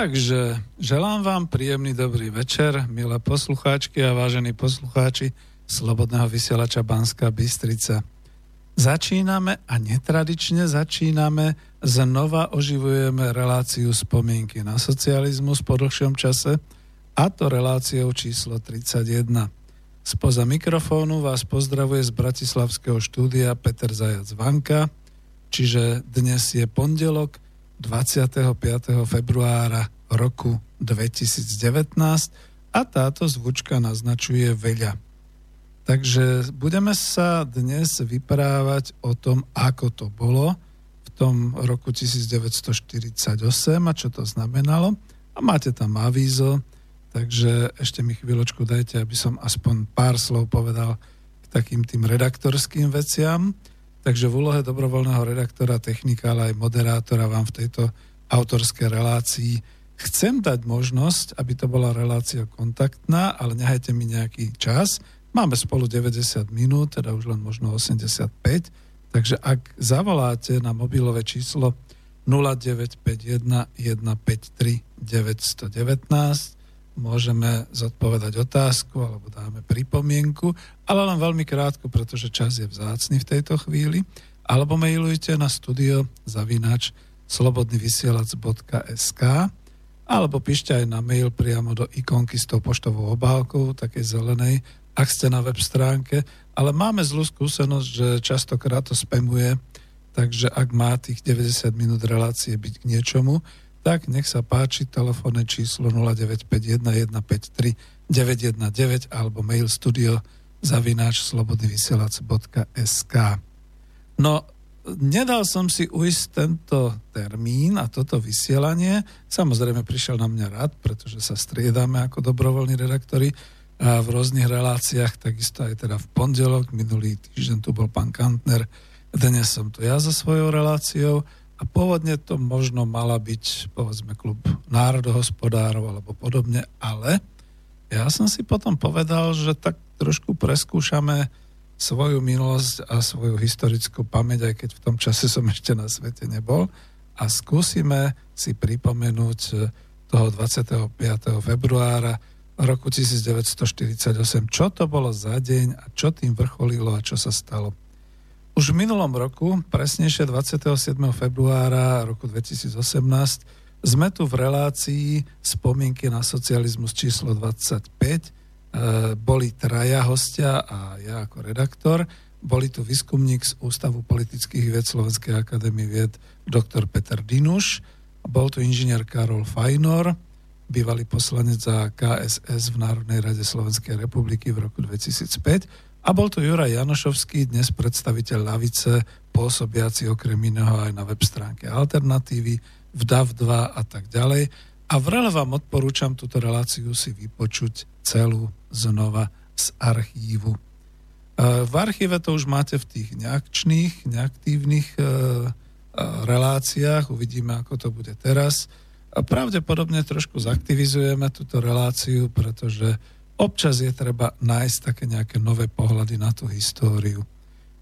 Takže želám vám príjemný dobrý večer, milé poslucháčky a vážení poslucháči Slobodného vysielača Banska Bystrica. Začíname a netradične začíname, znova oživujeme reláciu spomienky na socializmus po dlhšom čase a to reláciou číslo 31. Spoza mikrofónu vás pozdravuje z Bratislavského štúdia Peter Zajac Vanka, čiže dnes je pondelok 25. februára roku 2019 a táto zvučka naznačuje veľa. Takže budeme sa dnes vyprávať o tom, ako to bolo v tom roku 1948 a čo to znamenalo. A máte tam avízo, takže ešte mi chvíľočku dajte, aby som aspoň pár slov povedal k takým tým redaktorským veciam. Takže v úlohe dobrovoľného redaktora, technika, ale aj moderátora vám v tejto autorskej relácii chcem dať možnosť, aby to bola relácia kontaktná, ale nehajte mi nejaký čas. Máme spolu 90 minút, teda už len možno 85, takže ak zavoláte na mobilové číslo 0951 153 919 môžeme zodpovedať otázku alebo dáme pripomienku, ale len veľmi krátko, pretože čas je vzácný v tejto chvíli, alebo mailujte na studio zavinač slobodnyvysielac.sk alebo píšte aj na mail priamo do ikonky s tou poštovou obálkou, takej zelenej, ak ste na web stránke, ale máme zlú skúsenosť, že častokrát to spamuje, takže ak má tých 90 minút relácie byť k niečomu, tak nech sa páči telefónne číslo 0951 alebo mail studio zavináč slobodnyvysielac.sk No, nedal som si ujsť tento termín a toto vysielanie. Samozrejme prišiel na mňa rád, pretože sa striedame ako dobrovoľní redaktori a v rôznych reláciách, takisto aj teda v pondelok, minulý týždeň tu bol pán Kantner, dnes som tu ja so svojou reláciou a pôvodne to možno mala byť, povedzme, klub národohospodárov alebo podobne, ale ja som si potom povedal, že tak trošku preskúšame svoju minulosť a svoju historickú pamäť, aj keď v tom čase som ešte na svete nebol a skúsime si pripomenúť toho 25. februára roku 1948, čo to bolo za deň a čo tým vrcholilo a čo sa stalo. Už v minulom roku, presnejšie 27. februára roku 2018, sme tu v relácii spomienky na socializmus číslo 25. E, boli traja hostia a ja ako redaktor. Boli tu výskumník z Ústavu politických vied Slovenskej akadémie vied dr. Peter Dinuš, bol tu inžinier Karol Fajnor, bývalý poslanec za KSS v Národnej rade Slovenskej republiky v roku 2005 a bol to Juraj Janošovský, dnes predstaviteľ Lavice, pôsobiaci okrem iného aj na web stránke Alternatívy, v DAV2 a tak ďalej. A vrele vám odporúčam túto reláciu si vypočuť celú znova z archívu. E, v archíve to už máte v tých neakčných, neaktívnych e, e, reláciách, uvidíme, ako to bude teraz. A pravdepodobne trošku zaktivizujeme túto reláciu, pretože občas je treba nájsť také nejaké nové pohľady na tú históriu.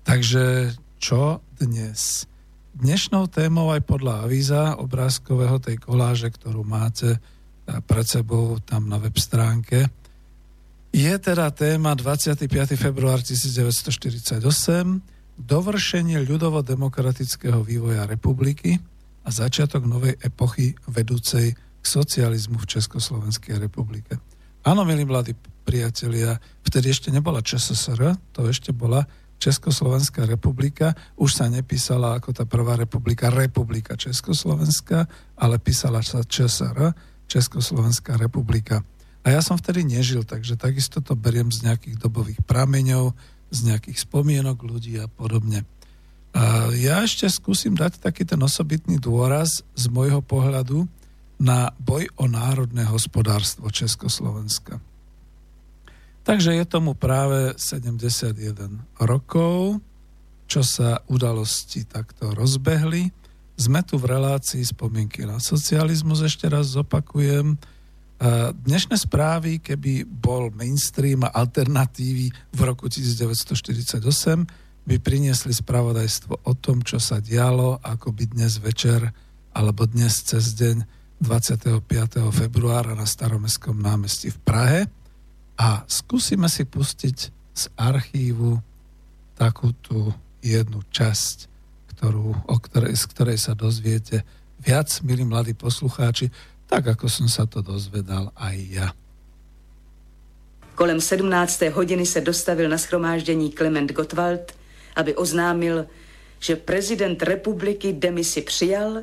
Takže čo dnes? Dnešnou témou aj podľa avíza obrázkového tej koláže, ktorú máte pred sebou tam na web stránke, je teda téma 25. február 1948, dovršenie ľudovo-demokratického vývoja republiky a začiatok novej epochy vedúcej k socializmu v Československej republike. Áno, milí mladí priatelia, vtedy ešte nebola ČSSR, to ešte bola Československá republika, už sa nepísala ako tá prvá republika Republika Československá, ale písala sa ČSR, Československá republika. A ja som vtedy nežil, takže takisto to beriem z nejakých dobových prameňov, z nejakých spomienok ľudí a podobne. A ja ešte skúsim dať taký ten osobitný dôraz z môjho pohľadu na boj o národné hospodárstvo Československa. Takže je tomu práve 71 rokov, čo sa udalosti takto rozbehli. Sme tu v relácii spomienky na socializmus, ešte raz zopakujem. Dnešné správy, keby bol mainstream a alternatívy v roku 1948, by priniesli spravodajstvo o tom, čo sa dialo, ako by dnes večer alebo dnes cez deň 25. februára na Staromestskom námestí v Prahe a skúsime si pustiť z archívu takú tú jednu časť, ktorú, o ktorej, z ktorej sa dozviete viac, milí mladí poslucháči, tak ako som sa to dozvedal aj ja. Kolem 17. hodiny se dostavil na schromáždění Klement Gottwald, aby oznámil, že prezident republiky demisi přijal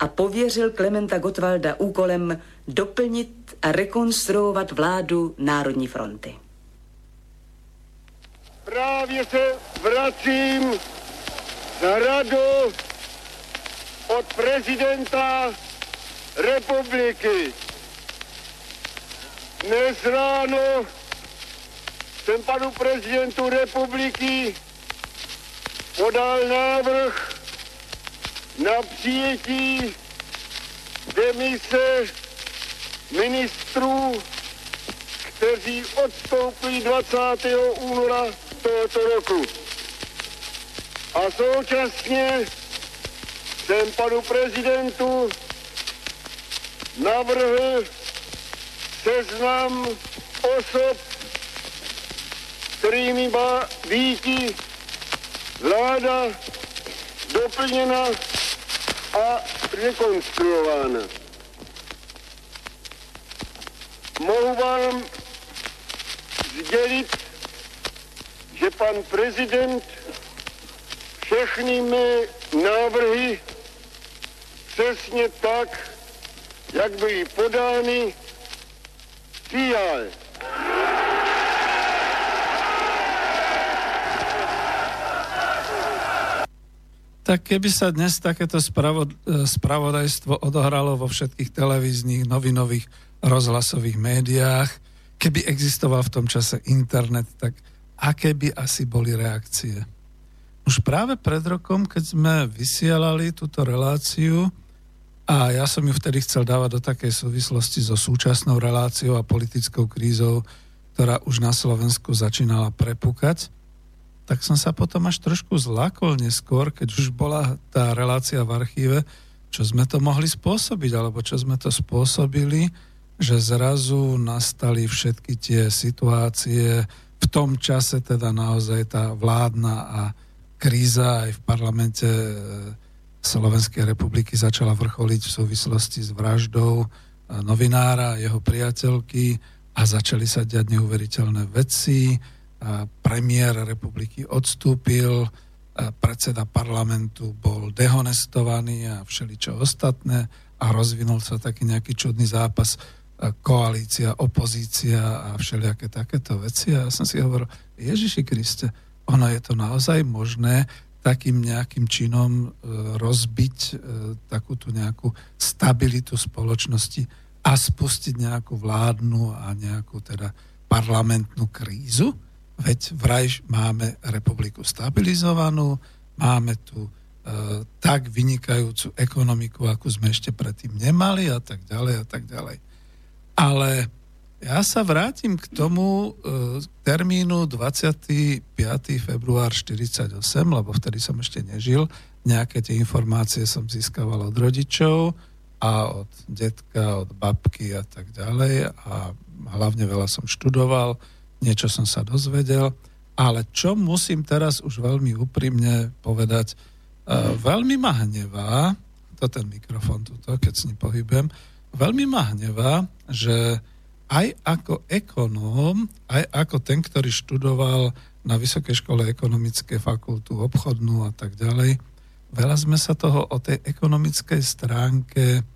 a pověřil Klementa Gottwalda úkolem doplnit a rekonstruovat vládu Národní fronty. Právě se vracím za radu od prezidenta republiky. Dnes ráno jsem panu prezidentu republiky podal návrh na přijetí demise ministrů, kteří odstoupí 20. února tohoto roku. A současně jsem panu prezidentu navrhl seznam osob, kterými má být vláda doplněna a rekonstruována. Mohu vám sdělit, že pan prezident všechny mé návrhy přesně tak, jak byly podány, přijal. Tak keby sa dnes takéto spravod, e, spravodajstvo odohralo vo všetkých televíznych, novinových, rozhlasových médiách, keby existoval v tom čase internet, tak aké by asi boli reakcie? Už práve pred rokom, keď sme vysielali túto reláciu, a ja som ju vtedy chcel dávať do takej súvislosti so súčasnou reláciou a politickou krízou, ktorá už na Slovensku začínala prepukať, tak som sa potom až trošku zlakol neskôr, keď už bola tá relácia v archíve, čo sme to mohli spôsobiť, alebo čo sme to spôsobili, že zrazu nastali všetky tie situácie, v tom čase teda naozaj tá vládna a kríza aj v parlamente e, Slovenskej republiky začala vrcholiť v súvislosti s vraždou e, novinára jeho priateľky a začali sa diať neuveriteľné veci premiér republiky odstúpil, predseda parlamentu bol dehonestovaný a všeličo ostatné a rozvinul sa taký nejaký čudný zápas koalícia, opozícia a všelijaké takéto veci. A ja som si hovoril, Ježiši Kriste, ono je to naozaj možné takým nejakým činom e, rozbiť e, takú tú nejakú stabilitu spoločnosti a spustiť nejakú vládnu a nejakú teda parlamentnú krízu. Veď vraj máme republiku stabilizovanú, máme tu e, tak vynikajúcu ekonomiku, akú sme ešte predtým nemali a tak ďalej a tak ďalej. Ale ja sa vrátim k tomu e, termínu 25. február 48, lebo vtedy som ešte nežil. Nejaké tie informácie som získaval od rodičov a od detka, od babky a tak ďalej a hlavne veľa som študoval niečo som sa dozvedel, ale čo musím teraz už veľmi úprimne povedať, uh, veľmi ma hnevá, to ten mikrofón tuto, keď s ním pohybujem, veľmi ma hnevá, že aj ako ekonóm, aj ako ten, ktorý študoval na Vysokej škole ekonomické fakultu, obchodnú a tak ďalej, veľa sme sa toho o tej ekonomickej stránke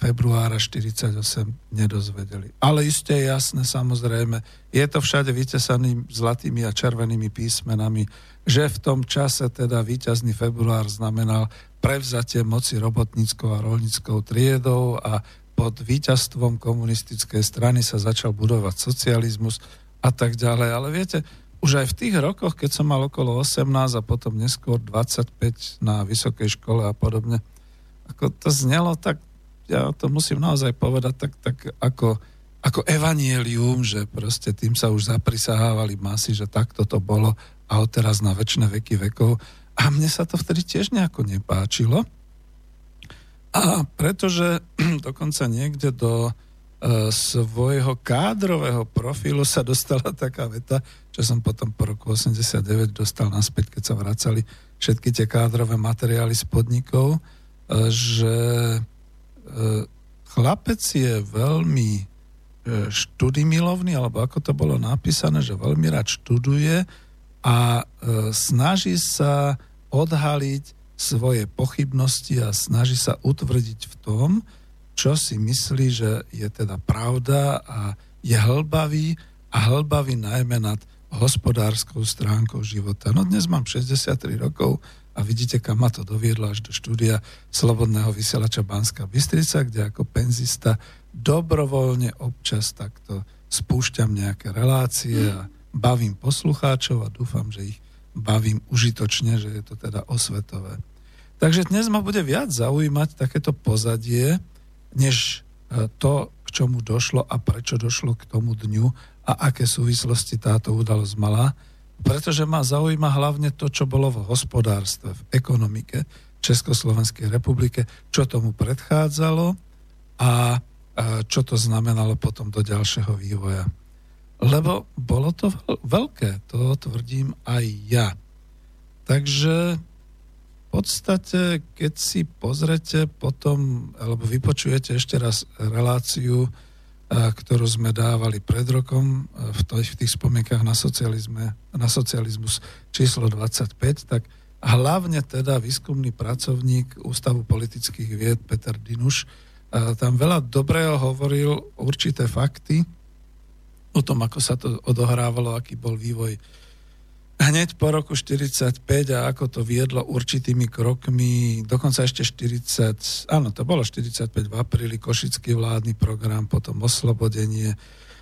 februára 48 nedozvedeli. Ale isté je jasné, samozrejme, je to všade vytesaný zlatými a červenými písmenami, že v tom čase teda víťazný február znamenal prevzatie moci robotníckou a rolníckou triedou a pod víťazstvom komunistickej strany sa začal budovať socializmus a tak ďalej. Ale viete, už aj v tých rokoch, keď som mal okolo 18 a potom neskôr 25 na vysokej škole a podobne, ako to znelo tak ja to musím naozaj povedať tak, tak ako, ako evanielium, že proste tým sa už zaprisahávali masy, že takto to bolo a odteraz na väčšie veky vekov. A mne sa to vtedy tiež nejako nepáčilo. A pretože dokonca niekde do e, svojho kádrového profilu sa dostala taká veta, čo som potom po roku 89 dostal naspäť, keď sa vracali všetky tie kádrové materiály z podnikov, e, že chlapec je veľmi e, študimilovný, alebo ako to bolo napísané, že veľmi rád študuje a e, snaží sa odhaliť svoje pochybnosti a snaží sa utvrdiť v tom, čo si myslí, že je teda pravda a je hlbavý a hlbavý najmä nad hospodárskou stránkou života. No dnes mám 63 rokov a vidíte, kam ma to doviedlo až do štúdia Slobodného vysielača Banska Bystrica, kde ako penzista dobrovoľne občas takto spúšťam nejaké relácie a bavím poslucháčov a dúfam, že ich bavím užitočne, že je to teda osvetové. Takže dnes ma bude viac zaujímať takéto pozadie, než e, to, k čomu došlo a prečo došlo k tomu dňu a aké súvislosti táto udalosť mala, pretože ma zaujíma hlavne to, čo bolo v hospodárstve, v ekonomike Československej republike, čo tomu predchádzalo a čo to znamenalo potom do ďalšieho vývoja. Lebo bolo to veľké, to tvrdím aj ja. Takže podstate, keď si pozrete potom, alebo vypočujete ešte raz reláciu, ktorú sme dávali pred rokom v, tých, spomienkach na, socializme, na socializmus číslo 25, tak hlavne teda výskumný pracovník Ústavu politických vied Peter Dinuš tam veľa dobrého hovoril určité fakty o tom, ako sa to odohrávalo, aký bol vývoj hneď po roku 45 a ako to viedlo určitými krokmi, dokonca ešte 40, áno, to bolo 45 v apríli, Košický vládny program, potom oslobodenie,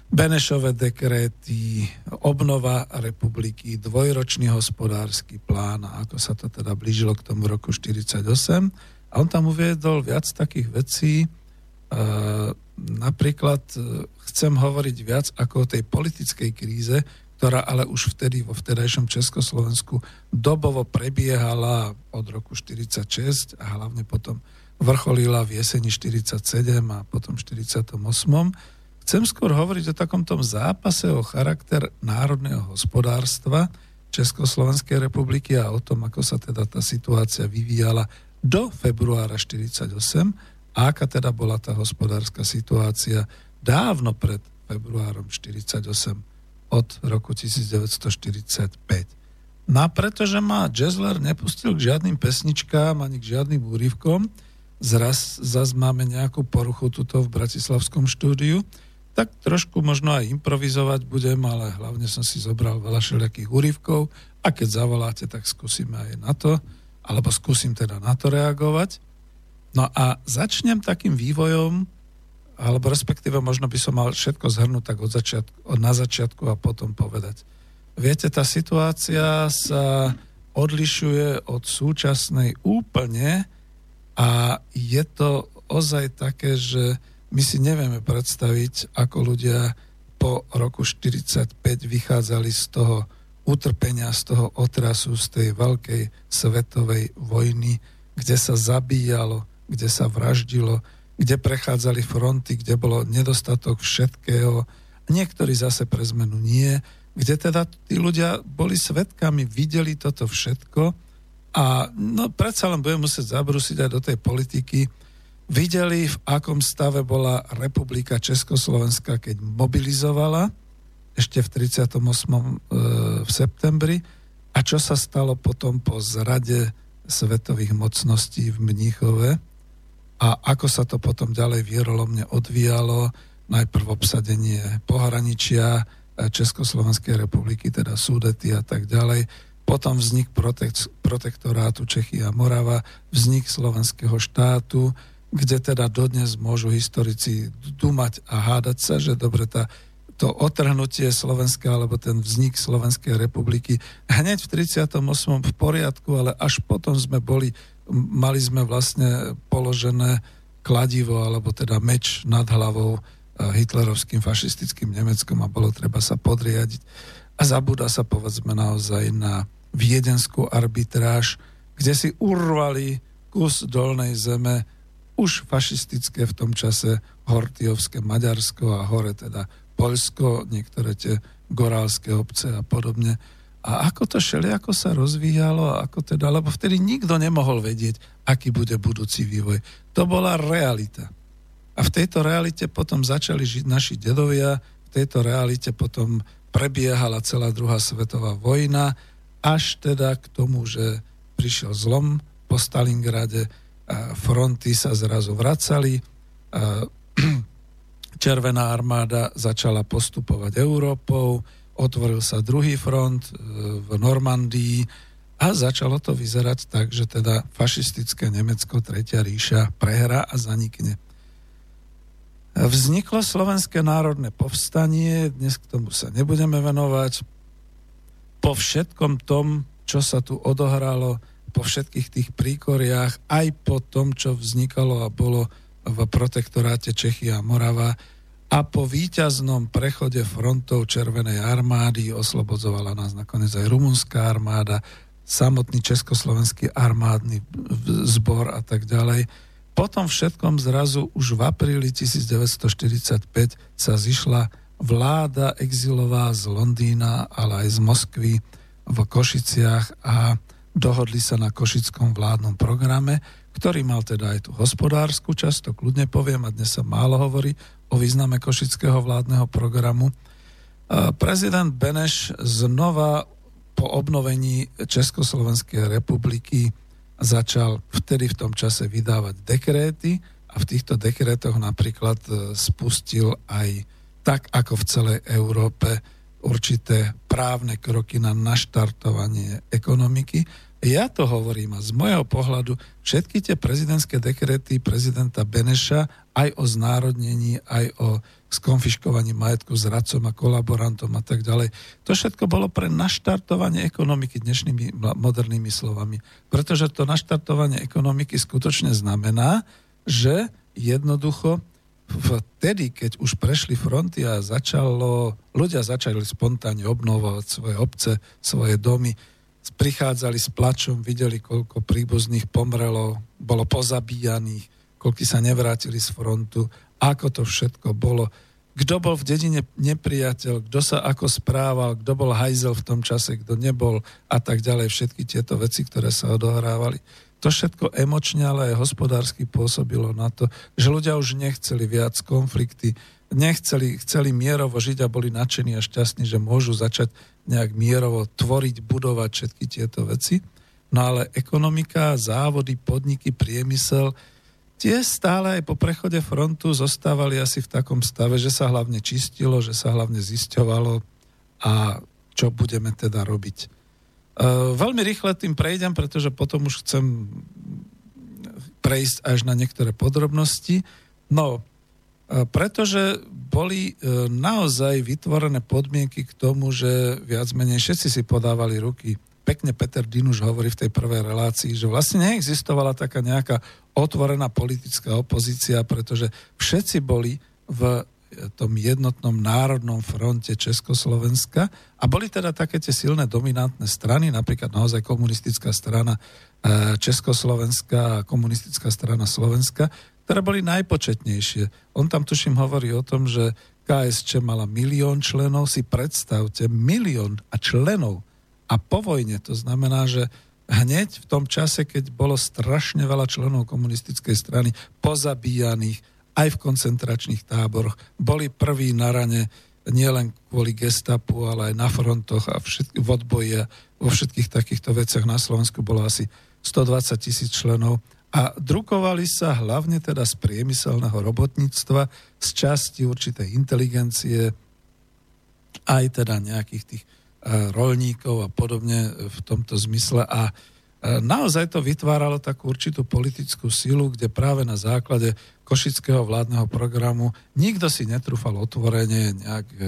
Benešové dekréty, obnova republiky, dvojročný hospodársky plán a ako sa to teda blížilo k tomu roku 48. A on tam uviedol viac takých vecí, e, napríklad e, chcem hovoriť viac ako o tej politickej kríze, ktorá ale už vtedy vo vtedajšom Československu dobovo prebiehala od roku 46 a hlavne potom vrcholila v jeseni 47 a potom 48. Chcem skôr hovoriť o takom tom zápase o charakter národného hospodárstva Československej republiky a o tom, ako sa teda tá situácia vyvíjala do februára 48 a aká teda bola tá hospodárska situácia dávno pred februárom 48 od roku 1945. No pretože ma Jazzler nepustil k žiadnym pesničkám ani k žiadnym úryvkom, zraz zase máme nejakú poruchu tuto v Bratislavskom štúdiu, tak trošku možno aj improvizovať budem, ale hlavne som si zobral veľa všelijakých úryvkov a keď zavoláte, tak skúsime aj na to, alebo skúsim teda na to reagovať. No a začnem takým vývojom, alebo respektíve možno by som mal všetko zhrnúť tak od začiatku, od na začiatku a potom povedať. Viete, tá situácia sa odlišuje od súčasnej úplne a je to ozaj také, že my si nevieme predstaviť, ako ľudia po roku 45 vychádzali z toho utrpenia, z toho otrasu, z tej veľkej svetovej vojny, kde sa zabíjalo, kde sa vraždilo, kde prechádzali fronty, kde bolo nedostatok všetkého. Niektorí zase pre zmenu nie, kde teda tí ľudia boli svetkami, videli toto všetko a no predsa len budem musieť zabrusiť aj do tej politiky. Videli, v akom stave bola Republika Československa, keď mobilizovala ešte v 38. E, v septembri a čo sa stalo potom po zrade svetových mocností v Mníchove a ako sa to potom ďalej vierolomne odvíjalo, najprv obsadenie pohraničia e, Československej republiky, teda Súdety a tak ďalej, potom vznik protek- protektorátu Čechy a Morava, vznik slovenského štátu, kde teda dodnes môžu historici dumať a hádať sa, že dobre, tá, to otrhnutie Slovenska alebo ten vznik Slovenskej republiky hneď v 38. v poriadku, ale až potom sme boli mali sme vlastne položené kladivo, alebo teda meč nad hlavou hitlerovským fašistickým Nemeckom a bolo treba sa podriadiť. A zabúda sa povedzme naozaj na viedenskú arbitráž, kde si urvali kus dolnej zeme už fašistické v tom čase Hortiovské Maďarsko a hore teda Poľsko, niektoré tie gorálske obce a podobne. A ako to ako sa rozvíjalo, ako teda, lebo vtedy nikto nemohol vedieť, aký bude budúci vývoj. To bola realita. A v tejto realite potom začali žiť naši dedovia, v tejto realite potom prebiehala celá druhá svetová vojna, až teda k tomu, že prišiel zlom po Stalingrade, fronty sa zrazu vracali, Červená armáda začala postupovať Európou, otvoril sa druhý front e, v Normandii a začalo to vyzerať tak, že teda fašistické Nemecko, Tretia ríša prehrá a zanikne. Vzniklo Slovenské národné povstanie, dnes k tomu sa nebudeme venovať. Po všetkom tom, čo sa tu odohralo, po všetkých tých príkoriach, aj po tom, čo vznikalo a bolo v protektoráte Čechy a Morava a po víťaznom prechode frontov Červenej armády oslobodzovala nás nakoniec aj rumunská armáda, samotný československý armádny zbor a tak ďalej. Potom všetkom zrazu už v apríli 1945 sa zišla vláda exilová z Londýna, ale aj z Moskvy v Košiciach a dohodli sa na košickom vládnom programe, ktorý mal teda aj tú hospodárskú časť, to kľudne poviem, a dnes sa málo hovorí o význame košického vládneho programu. Prezident Beneš znova po obnovení Československej republiky začal vtedy v tom čase vydávať dekréty a v týchto dekrétoch napríklad e, spustil aj tak ako v celej Európe určité právne kroky na naštartovanie ekonomiky ja to hovorím a z môjho pohľadu všetky tie prezidentské dekrety prezidenta Beneša aj o znárodnení, aj o skonfiškovaní majetku s radcom a kolaborantom a tak ďalej. To všetko bolo pre naštartovanie ekonomiky dnešnými modernými slovami. Pretože to naštartovanie ekonomiky skutočne znamená, že jednoducho vtedy, keď už prešli fronty a začalo, ľudia začali spontánne obnovovať svoje obce, svoje domy, prichádzali s plačom, videli, koľko príbuzných pomrelo, bolo pozabíjaných, koľko sa nevrátili z frontu, ako to všetko bolo, kto bol v dedine nepriateľ, kto sa ako správal, kto bol hajzel v tom čase, kto nebol? A tak ďalej, všetky tieto veci, ktoré sa odohrávali. To všetko emočne, ale aj hospodársky pôsobilo na to, že ľudia už nechceli viac konflikty, nechceli, chceli mierovo žiť a boli nadšení a šťastní, že môžu začať nejak mierovo tvoriť, budovať všetky tieto veci. No ale ekonomika, závody, podniky, priemysel, tie stále aj po prechode frontu zostávali asi v takom stave, že sa hlavne čistilo, že sa hlavne zisťovalo a čo budeme teda robiť. E, veľmi rýchle tým prejdem, pretože potom už chcem prejsť až na niektoré podrobnosti. No, pretože boli e, naozaj vytvorené podmienky k tomu, že viac menej všetci si podávali ruky. Pekne Peter Dinuš hovorí v tej prvej relácii, že vlastne neexistovala taká nejaká otvorená politická opozícia, pretože všetci boli v tom jednotnom národnom fronte Československa a boli teda také tie silné dominantné strany, napríklad naozaj komunistická strana e, Československa a komunistická strana Slovenska, ktoré boli najpočetnejšie. On tam tuším hovorí o tom, že KSČ mala milión členov, si predstavte, milión a členov. A po vojne to znamená, že hneď v tom čase, keď bolo strašne veľa členov komunistickej strany pozabíjaných aj v koncentračných táboroch, boli prví na rane nielen kvôli gestapu, ale aj na frontoch a všetky, v odboji a vo všetkých takýchto veciach na Slovensku bolo asi 120 tisíc členov a drukovali sa hlavne teda z priemyselného robotníctva, z časti určitej inteligencie, aj teda nejakých tých e, rolníkov a podobne v tomto zmysle. A e, naozaj to vytváralo takú určitú politickú silu, kde práve na základe košického vládneho programu nikto si netrúfal otvorene nejak e,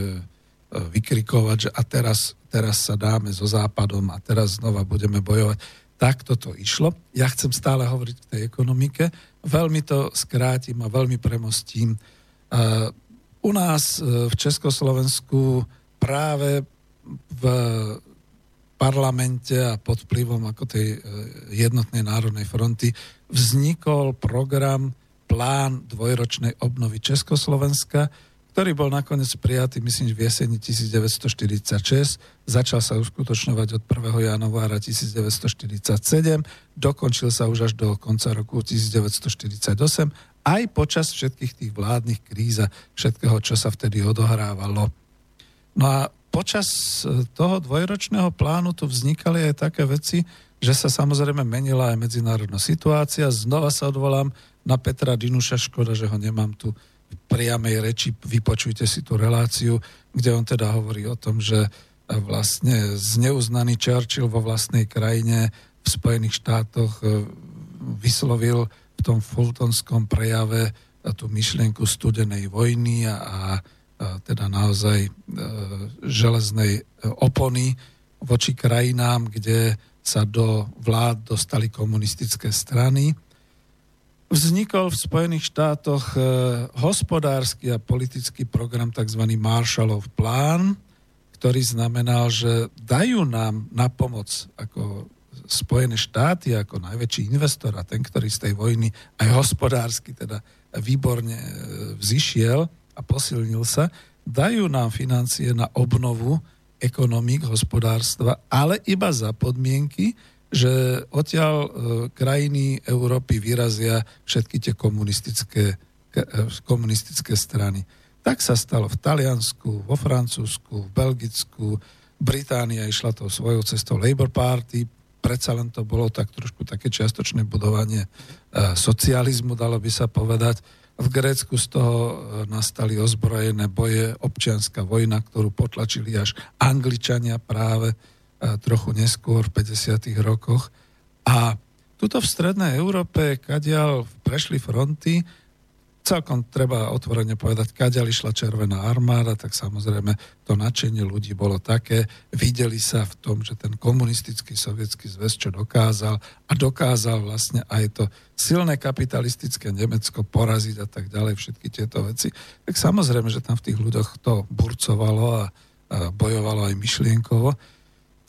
vykrikovať, že a teraz, teraz sa dáme so západom a teraz znova budeme bojovať takto to išlo. Ja chcem stále hovoriť k tej ekonomike. Veľmi to skrátim a veľmi premostím. U nás e, v Československu práve v parlamente a pod vplyvom ako tej e, jednotnej národnej fronty vznikol program plán dvojročnej obnovy Československa, ktorý bol nakoniec prijatý, myslím, v jeseni 1946. Začal sa uskutočňovať od 1. januára 1947, dokončil sa už až do konca roku 1948, aj počas všetkých tých vládnych kríz a všetkého, čo sa vtedy odohrávalo. No a počas e, toho dvojročného plánu tu vznikali aj také veci, že sa samozrejme menila aj medzinárodná situácia. Znova sa odvolám na Petra Dinuša, škoda, že ho nemám tu priamej reči, vypočujte si tú reláciu, kde on teda hovorí o tom, že vlastne zneuznaný Churchill vo vlastnej krajine v Spojených štátoch e, vyslovil v tom fultonskom prejave tú myšlienku studenej vojny a, a teda naozaj e, železnej e, opony voči krajinám, kde sa do vlád dostali komunistické strany vznikol v Spojených štátoch e, hospodársky a politický program tzv. Marshallov plán, ktorý znamenal, že dajú nám na pomoc ako Spojené štáty ako najväčší investor a ten, ktorý z tej vojny aj hospodársky teda výborne e, vzýšiel a posilnil sa, dajú nám financie na obnovu ekonomik, hospodárstva, ale iba za podmienky, že odtiaľ e, krajiny Európy vyrazia všetky tie komunistické, e, komunistické strany. Tak sa stalo v Taliansku, vo Francúzsku, v Belgicku, Británia išla tou svojou cestou Labour Party, predsa len to bolo tak trošku také čiastočné budovanie e, socializmu, dalo by sa povedať. V Grécku z toho nastali ozbrojené boje, občianská vojna, ktorú potlačili až Angličania práve trochu neskôr v 50. rokoch. A tuto v strednej Európe, kadiaľ prešli fronty, celkom treba otvorene povedať, kadiaľ išla Červená armáda, tak samozrejme to nadšenie ľudí bolo také. Videli sa v tom, že ten komunistický sovietský zväz čo dokázal a dokázal vlastne aj to silné kapitalistické Nemecko poraziť a tak ďalej, všetky tieto veci. Tak samozrejme, že tam v tých ľuďoch to burcovalo a, a bojovalo aj myšlienkovo.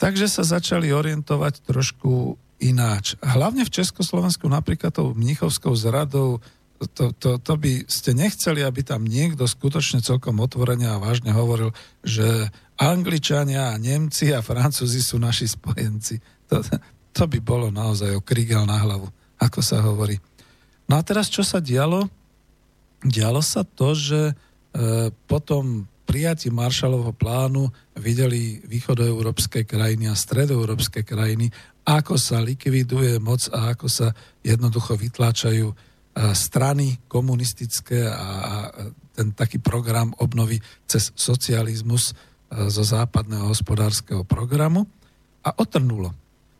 Takže sa začali orientovať trošku ináč. Hlavne v Československu napríklad tou mnichovskou zradou to, to, to by ste nechceli, aby tam niekto skutočne celkom otvorene a vážne hovoril, že Angličania Nemci a Francúzi sú naši spojenci. To, to by bolo naozaj o krigel na hlavu, ako sa hovorí. No a teraz čo sa dialo? Dialo sa to, že e, potom prijatí Marshallovho plánu videli východoeurópske krajiny a stredoeurópske krajiny, ako sa likviduje moc a ako sa jednoducho vytláčajú strany komunistické a ten taký program obnovy cez socializmus zo západného hospodárskeho programu a otrnulo.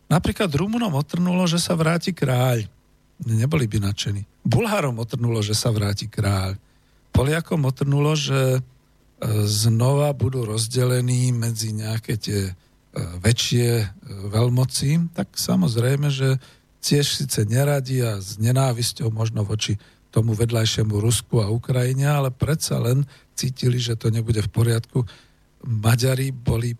Napríklad Rumunom otrnulo, že sa vráti kráľ. Neboli by nadšení. Bulharom otrnulo, že sa vráti kráľ. Poliakom otrnulo, že znova budú rozdelení medzi nejaké tie e, väčšie e, veľmoci, tak samozrejme, že tiež síce neradi a s nenávisťou možno voči tomu vedľajšiemu Rusku a Ukrajine, ale predsa len cítili, že to nebude v poriadku. Maďari boli,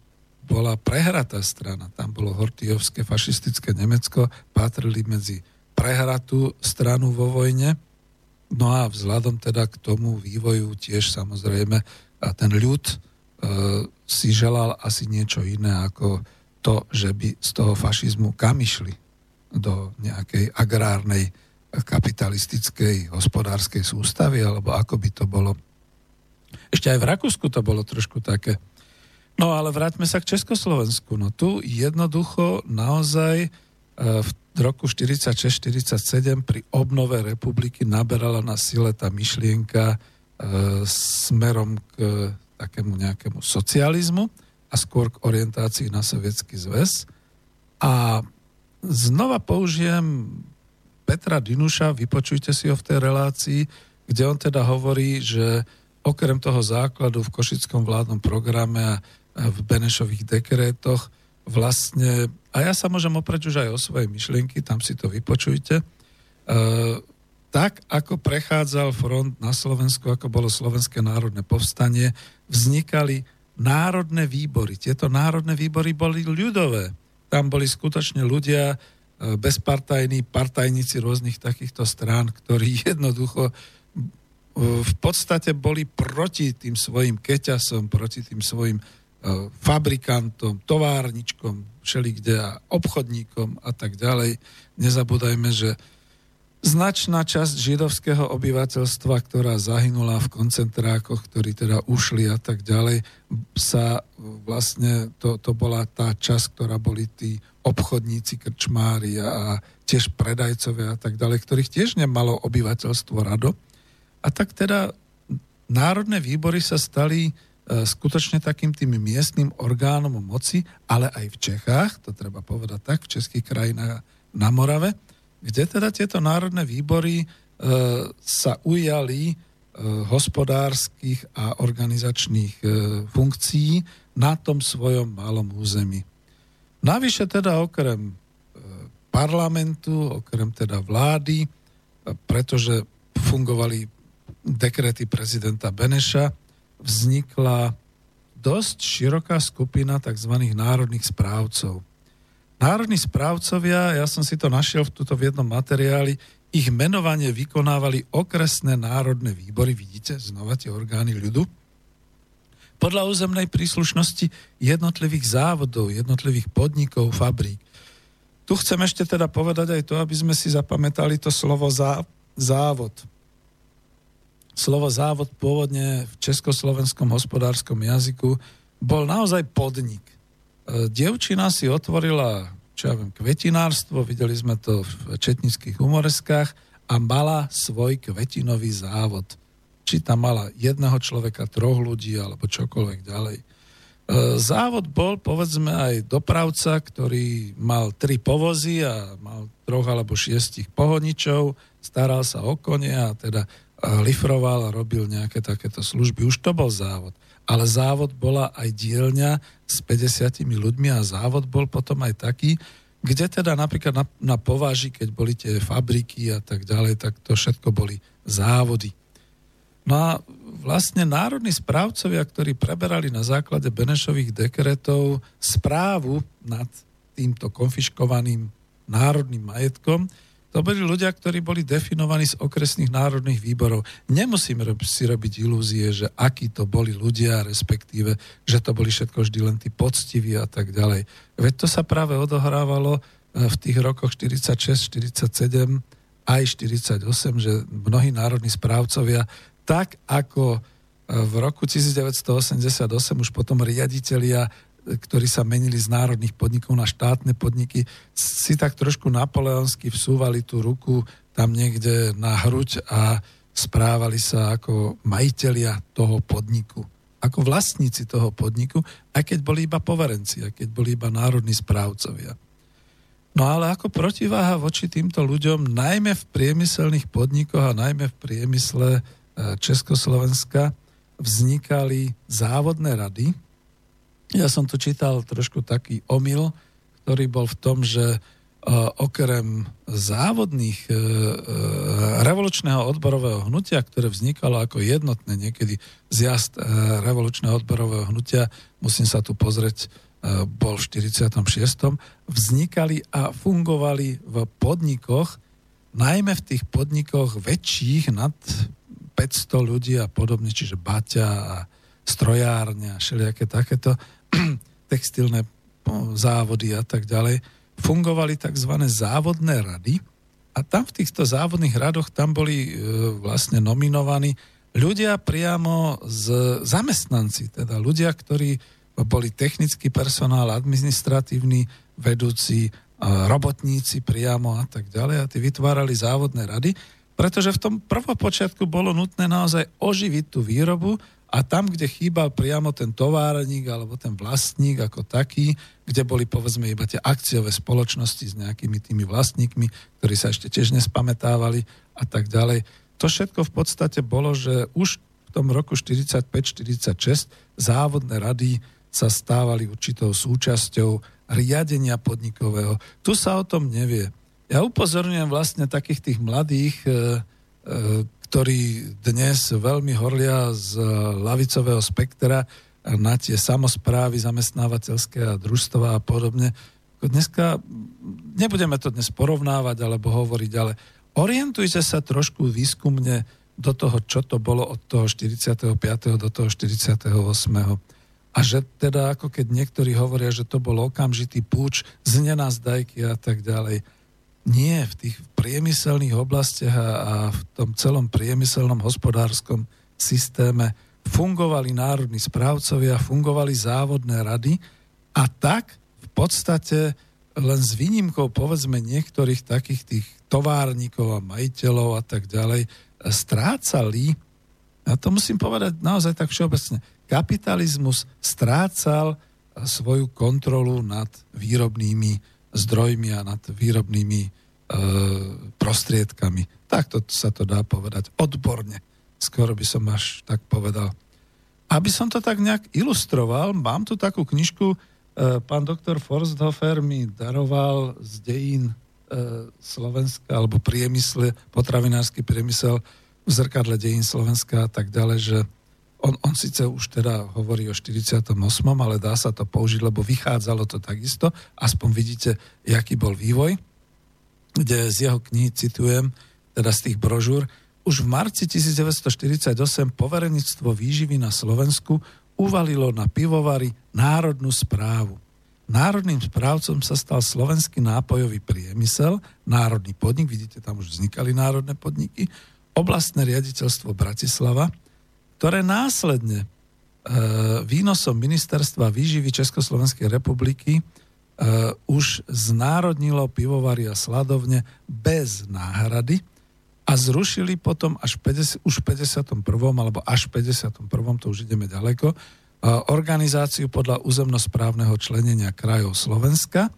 bola prehratá strana. Tam bolo hortijovské fašistické Nemecko, patrili medzi prehratú stranu vo vojne. No a vzhľadom teda k tomu vývoju tiež samozrejme a ten ľud e, si želal asi niečo iné ako to, že by z toho fašizmu kam išli do nejakej agrárnej kapitalistickej hospodárskej sústavy, alebo ako by to bolo. Ešte aj v Rakúsku to bolo trošku také. No ale vráťme sa k Československu. No tu jednoducho naozaj e, v roku 46-47 pri obnove republiky naberala na sile tá myšlienka smerom k takému nejakému socializmu a skôr k orientácii na sovietský zväz. A znova použijem Petra Dinuša, vypočujte si ho v tej relácii, kde on teda hovorí, že okrem toho základu v Košickom vládnom programe a v Benešových dekrétoch vlastne, a ja sa môžem oprieť už aj o svoje myšlienky, tam si to vypočujte, e, tak ako prechádzal front na Slovensku, ako bolo Slovenské národné povstanie, vznikali národné výbory. Tieto národné výbory boli ľudové. Tam boli skutočne ľudia, e, bezpartajní partajníci rôznych takýchto strán, ktorí jednoducho v podstate boli proti tým svojim keťasom, proti tým svojim fabrikantom, továrničkom, všelikde a obchodníkom a tak ďalej. Nezabúdajme, že značná časť židovského obyvateľstva, ktorá zahynula v koncentrákoch, ktorí teda ušli a tak ďalej, sa vlastne, to, to bola tá časť, ktorá boli tí obchodníci, krčmári a tiež predajcovia a tak ďalej, ktorých tiež nemalo obyvateľstvo rado. A tak teda národné výbory sa stali e, skutočne takým tým miestnym orgánom moci, ale aj v Čechách, to treba povedať tak, v českých krajinách na Morave, kde teda tieto národné výbory e, sa ujali e, hospodárskych a organizačných e, funkcií na tom svojom malom území. Navyše teda okrem e, parlamentu, okrem teda vlády, e, pretože fungovali dekrety prezidenta Beneša, vznikla dosť široká skupina tzv. národných správcov. Národní správcovia, ja som si to našiel v tuto v jednom materiáli, ich menovanie vykonávali okresné národné výbory, vidíte, znova tie orgány ľudu, podľa územnej príslušnosti jednotlivých závodov, jednotlivých podnikov, fabrík. Tu chcem ešte teda povedať aj to, aby sme si zapamätali to slovo zá, závod. Slovo závod pôvodne v československom hospodárskom jazyku bol naozaj podnik. E, dievčina si otvorila, čo ja viem, kvetinárstvo, videli sme to v četnických humoreskách a mala svoj kvetinový závod. Či tam mala jedného človeka, troch ľudí alebo čokoľvek ďalej. E, závod bol, povedzme, aj dopravca, ktorý mal tri povozy a mal troch alebo šiestich pohoničov, staral sa o kone a teda lifroval a robil nejaké takéto služby. Už to bol závod ale závod bola aj dielňa s 50 ľuďmi a závod bol potom aj taký, kde teda napríklad na, na pováži, keď boli tie fabriky a tak ďalej, tak to všetko boli závody. No a vlastne národní správcovia, ktorí preberali na základe Benešových dekretov správu nad týmto konfiškovaným národným majetkom, to boli ľudia, ktorí boli definovaní z okresných národných výborov. Nemusíme si robiť ilúzie, že akí to boli ľudia, respektíve, že to boli všetko vždy len tí poctiví a tak ďalej. Veď to sa práve odohrávalo e, v tých rokoch 46, 47 aj 48, že mnohí národní správcovia, tak ako e, v roku 1988 už potom riaditeľia ktorí sa menili z národných podnikov na štátne podniky, si tak trošku napoleonsky vsúvali tú ruku tam niekde na hruď a správali sa ako majitelia toho podniku, ako vlastníci toho podniku, aj keď boli iba poverenci, aj keď boli iba národní správcovia. No ale ako protiváha voči týmto ľuďom, najmä v priemyselných podnikoch a najmä v priemysle e, Československa, vznikali závodné rady, ja som tu čítal trošku taký omyl, ktorý bol v tom, že uh, okrem závodných uh, revolučného odborového hnutia, ktoré vznikalo ako jednotné niekedy zjazd revolučného odborového hnutia, musím sa tu pozrieť, bol v 46. vznikali a fungovali v podnikoch, najmä v tých podnikoch väčších nad 500 ľudí a podobne, čiže Baťa a strojárne a všelijaké takéto textilné závody a tak ďalej, fungovali tzv. závodné rady a tam v týchto závodných radoch tam boli e, vlastne nominovaní ľudia priamo z zamestnanci, teda ľudia, ktorí boli technický personál, administratívny, vedúci, robotníci priamo a tak ďalej a tí vytvárali závodné rady, pretože v tom prvopočiatku bolo nutné naozaj oživiť tú výrobu a tam, kde chýbal priamo ten továrnik alebo ten vlastník ako taký, kde boli povedzme iba tie akciové spoločnosti s nejakými tými vlastníkmi, ktorí sa ešte tiež nespamätávali a tak ďalej. To všetko v podstate bolo, že už v tom roku 45-46 závodné rady sa stávali určitou súčasťou riadenia podnikového. Tu sa o tom nevie. Ja upozorňujem vlastne takých tých mladých e, e, ktorí dnes veľmi horlia z lavicového spektra na tie samozprávy zamestnávateľské a družstva a podobne, Dneska nebudeme to dnes porovnávať alebo hovoriť, ale orientujte sa trošku výskumne do toho, čo to bolo od toho 45. do toho 48. A že teda ako keď niektorí hovoria, že to bol okamžitý púč z nenazdajky a tak ďalej. Nie, v tých priemyselných oblastiach a, a v tom celom priemyselnom hospodárskom systéme fungovali národní správcovia, fungovali závodné rady a tak v podstate len s výnimkou povedzme niektorých takých tých továrnikov a majiteľov a tak ďalej strácali, a to musím povedať naozaj tak všeobecne, kapitalizmus strácal svoju kontrolu nad výrobnými zdrojmi a nad výrobnými e, prostriedkami. Takto sa to dá povedať odborne. Skoro by som až tak povedal. Aby som to tak nejak ilustroval, mám tu takú knižku, e, pán doktor Forsthofer mi daroval z dejín e, Slovenska, alebo priemysle, potravinársky priemysel v zrkadle dejín Slovenska a tak ďalej, že on, on síce už teda hovorí o 48., ale dá sa to použiť, lebo vychádzalo to takisto. Aspoň vidíte, jaký bol vývoj, kde z jeho knihy citujem, teda z tých brožúr, už v marci 1948 poverenictvo výživy na Slovensku uvalilo na pivovary národnú správu. Národným správcom sa stal slovenský nápojový priemysel, národný podnik, vidíte, tam už vznikali národné podniky, oblastné riaditeľstvo Bratislava, ktoré následne e, výnosom ministerstva výživy Československej republiky e, už znárodnilo pivovary a sladovne bez náhrady a zrušili potom až 50, už v 51. alebo až v 51. to už ideme ďaleko, e, organizáciu podľa územnosprávneho členenia krajov Slovenska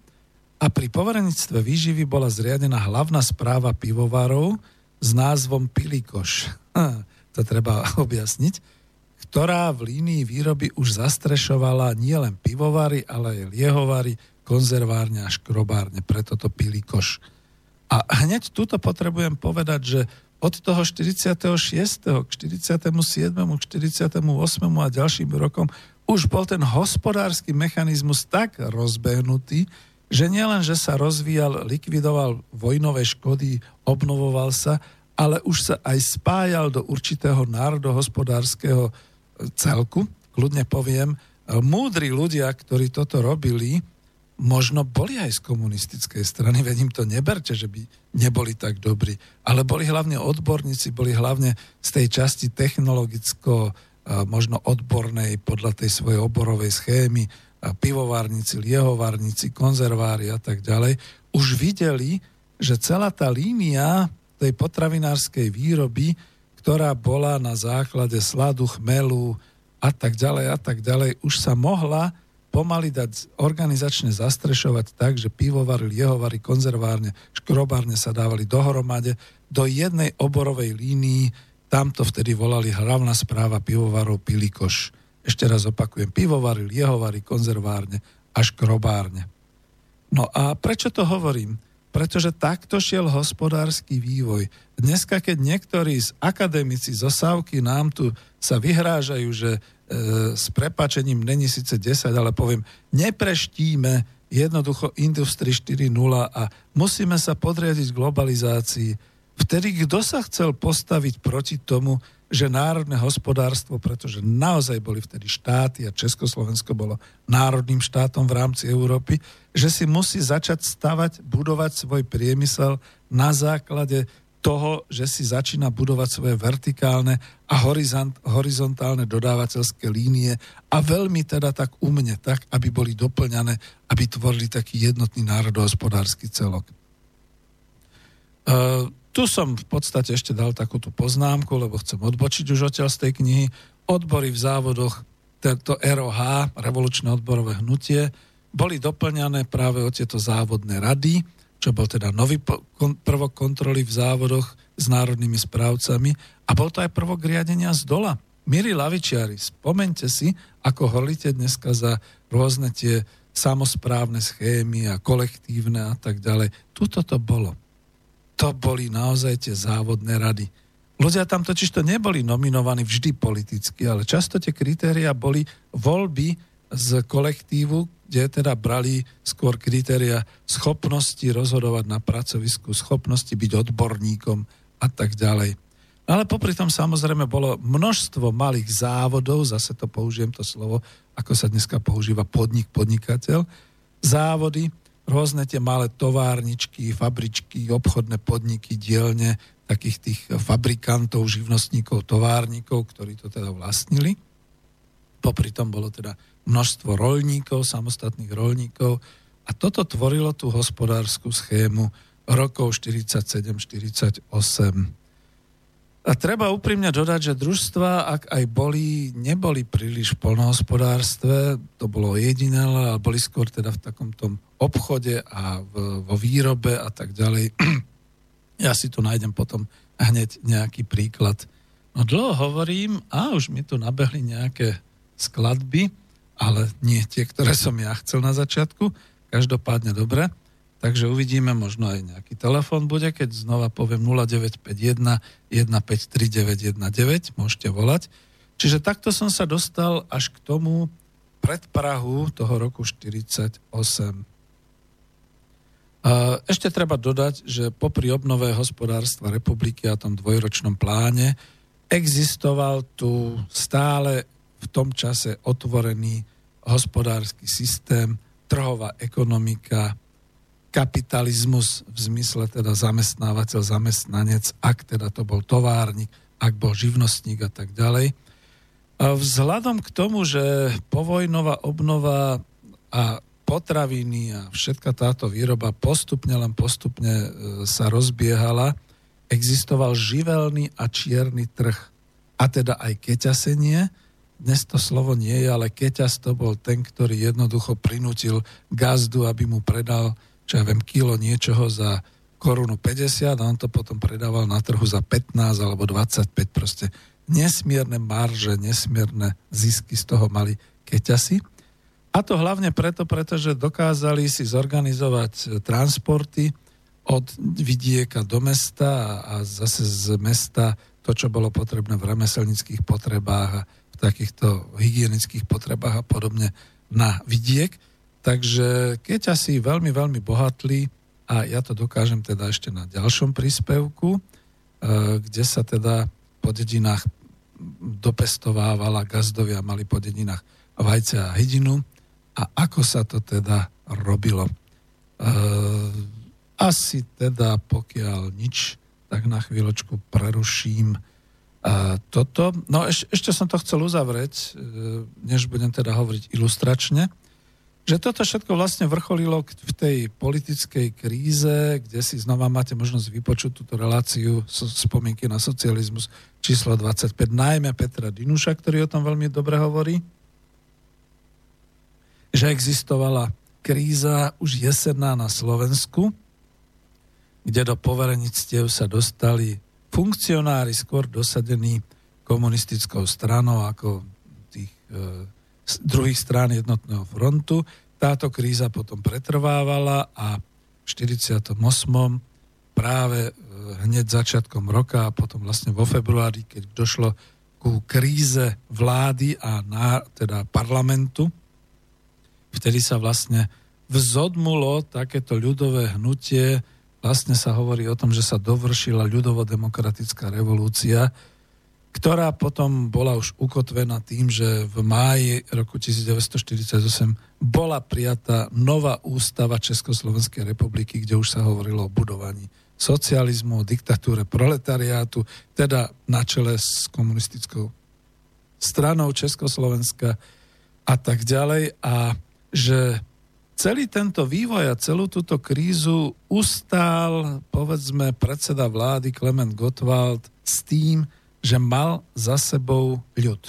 a pri poverenictve výživy bola zriadená hlavná správa pivovarov s názvom Pilikoš to treba objasniť, ktorá v línii výroby už zastrešovala nielen pivovary, ale aj liehovary, konzervárne a škrobárne, preto to pili koš. A hneď tuto potrebujem povedať, že od toho 46. k 47. k 48. a ďalším rokom už bol ten hospodársky mechanizmus tak rozbehnutý, že nielen, že sa rozvíjal, likvidoval vojnové škody, obnovoval sa, ale už sa aj spájal do určitého národohospodárskeho celku, kľudne poviem, múdri ľudia, ktorí toto robili, možno boli aj z komunistickej strany, veď im to neberte, že by neboli tak dobrí, ale boli hlavne odborníci, boli hlavne z tej časti technologicko, možno odbornej podľa tej svojej oborovej schémy, pivovárnici, liehovárnici, konzervári a tak ďalej, už videli, že celá tá línia tej potravinárskej výroby, ktorá bola na základe sladu, chmelu a tak ďalej a tak ďalej, už sa mohla pomaly dať organizačne zastrešovať tak, že pivovary, liehovary, konzervárne, škrobárne sa dávali dohromade do jednej oborovej línii, tam to vtedy volali hlavná správa pivovarov Pilikoš. Ešte raz opakujem, pivovary, liehovary, konzervárne a škrobárne. No a prečo to hovorím? Pretože takto šiel hospodársky vývoj. Dneska, keď niektorí z akademici zo Sávky nám tu sa vyhrážajú, že e, s prepačením není síce 10, ale poviem, nepreštíme jednoducho Industry 4.0 a musíme sa podriadiť globalizácii. Vtedy kto sa chcel postaviť proti tomu, že národné hospodárstvo, pretože naozaj boli vtedy štáty a Československo bolo národným štátom v rámci Európy, že si musí začať stavať, budovať svoj priemysel na základe toho, že si začína budovať svoje vertikálne a horizont, horizontálne dodávateľské línie a veľmi teda tak umne, tak, aby boli doplňané, aby tvorili taký jednotný národohospodársky celok. Uh, tu som v podstate ešte dal takú tú poznámku, lebo chcem odbočiť už odtiaľ z tej knihy. Odbory v závodoch, tento ROH, revolučné odborové hnutie, boli doplňané práve o tieto závodné rady, čo bol teda nový prvok kontroly v závodoch s národnými správcami a bol to aj prvok riadenia z dola. Milí lavičiari, spomente si, ako horlíte dneska za rôzne tie samozprávne schémy a kolektívne a tak ďalej. Tuto to bolo to boli naozaj tie závodné rady. Ľudia tam totiž to neboli nominovaní vždy politicky, ale často tie kritéria boli voľby z kolektívu, kde teda brali skôr kritéria schopnosti rozhodovať na pracovisku, schopnosti byť odborníkom a tak ďalej. Ale popri tom samozrejme bolo množstvo malých závodov, zase to použijem to slovo, ako sa dneska používa podnik, podnikateľ, závody, rôzne tie malé továrničky, fabričky, obchodné podniky, dielne takých tých fabrikantov, živnostníkov, továrnikov, ktorí to teda vlastnili. Popri tom bolo teda množstvo rolníkov, samostatných rolníkov a toto tvorilo tú hospodárskú schému rokov 47-48. A treba úprimne dodať, že družstva, ak aj boli, neboli príliš v polnohospodárstve, to bolo jediné, ale boli skôr teda v takom obchode a v, vo výrobe a tak ďalej. Ja si tu nájdem potom hneď nejaký príklad. No dlho hovorím a už mi tu nabehli nejaké skladby, ale nie tie, ktoré som ja chcel na začiatku. Každopádne dobre. Takže uvidíme, možno aj nejaký telefon bude, keď znova poviem 0951 153919, môžete volať. Čiže takto som sa dostal až k tomu predprahu toho roku 48. Ešte treba dodať, že popri obnove hospodárstva republiky a tom dvojročnom pláne existoval tu stále v tom čase otvorený hospodársky systém, trhová ekonomika, kapitalizmus v zmysle teda zamestnávateľ, zamestnanec, ak teda to bol továrnik, ak bol živnostník a tak ďalej. Vzhľadom k tomu, že povojnová obnova a potraviny a všetka táto výroba postupne, len postupne e, sa rozbiehala, existoval živelný a čierny trh. A teda aj keťasenie. Dnes to slovo nie je, ale keťas to bol ten, ktorý jednoducho prinútil gazdu, aby mu predal čo ja viem, kilo niečoho za korunu 50 a on to potom predával na trhu za 15 alebo 25 proste. Nesmierne marže, nesmierne zisky z toho mali keťasy. A to hlavne preto, pretože dokázali si zorganizovať e, transporty od vidieka do mesta a zase z mesta to, čo bolo potrebné v remeselnických potrebách a v takýchto hygienických potrebách a podobne na vidiek. Takže keď asi veľmi, veľmi bohatlí, a ja to dokážem teda ešte na ďalšom príspevku, e, kde sa teda po dedinách dopestovávala, gazdovia mali po dedinách vajce a hydinu a ako sa to teda robilo. E, asi teda pokiaľ nič, tak na chvíľočku preruším e, toto. No ešte som to chcel uzavrieť, než budem teda hovoriť ilustračne že toto všetko vlastne vrcholilo v tej politickej kríze, kde si znova máte možnosť vypočuť túto reláciu spomienky na socializmus číslo 25, najmä Petra Dinuša, ktorý o tom veľmi dobre hovorí, že existovala kríza už jesenná na Slovensku, kde do poverenictiev sa dostali funkcionári skôr dosadení komunistickou stranou ako tých e, druhých strán jednotného frontu. Táto kríza potom pretrvávala a v 48. práve e, hneď začiatkom roka a potom vlastne vo februári, keď došlo ku kríze vlády a na, teda parlamentu, vtedy sa vlastne vzodmulo takéto ľudové hnutie, vlastne sa hovorí o tom, že sa dovršila ľudovo-demokratická revolúcia, ktorá potom bola už ukotvená tým, že v máji roku 1948 bola prijatá nová ústava Československej republiky, kde už sa hovorilo o budovaní socializmu, o diktatúre proletariátu, teda na čele s komunistickou stranou Československa a tak ďalej. A že celý tento vývoj a celú túto krízu ustál, povedzme, predseda vlády Klement Gottwald s tým, že mal za sebou ľud.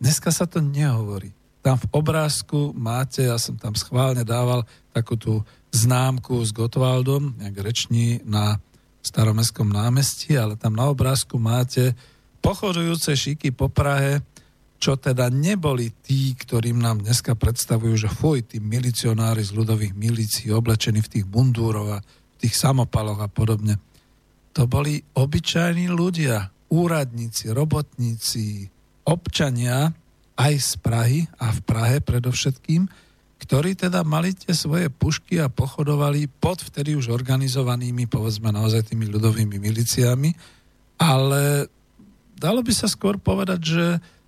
Dneska sa to nehovorí. Tam v obrázku máte, ja som tam schválne dával takú tú známku s Gotwaldom, jak reční na staromestskom námestí, ale tam na obrázku máte pochodujúce šiky po Prahe, čo teda neboli tí, ktorým nám dneska predstavujú, že fuj, tí milicionári z ľudových milícií oblečení v tých bundúrov a v tých samopaloch a podobne. To boli obyčajní ľudia, úradníci, robotníci, občania aj z Prahy a v Prahe predovšetkým, ktorí teda mali tie svoje pušky a pochodovali pod vtedy už organizovanými, povedzme naozaj tými ľudovými miliciami, ale dalo by sa skôr povedať, že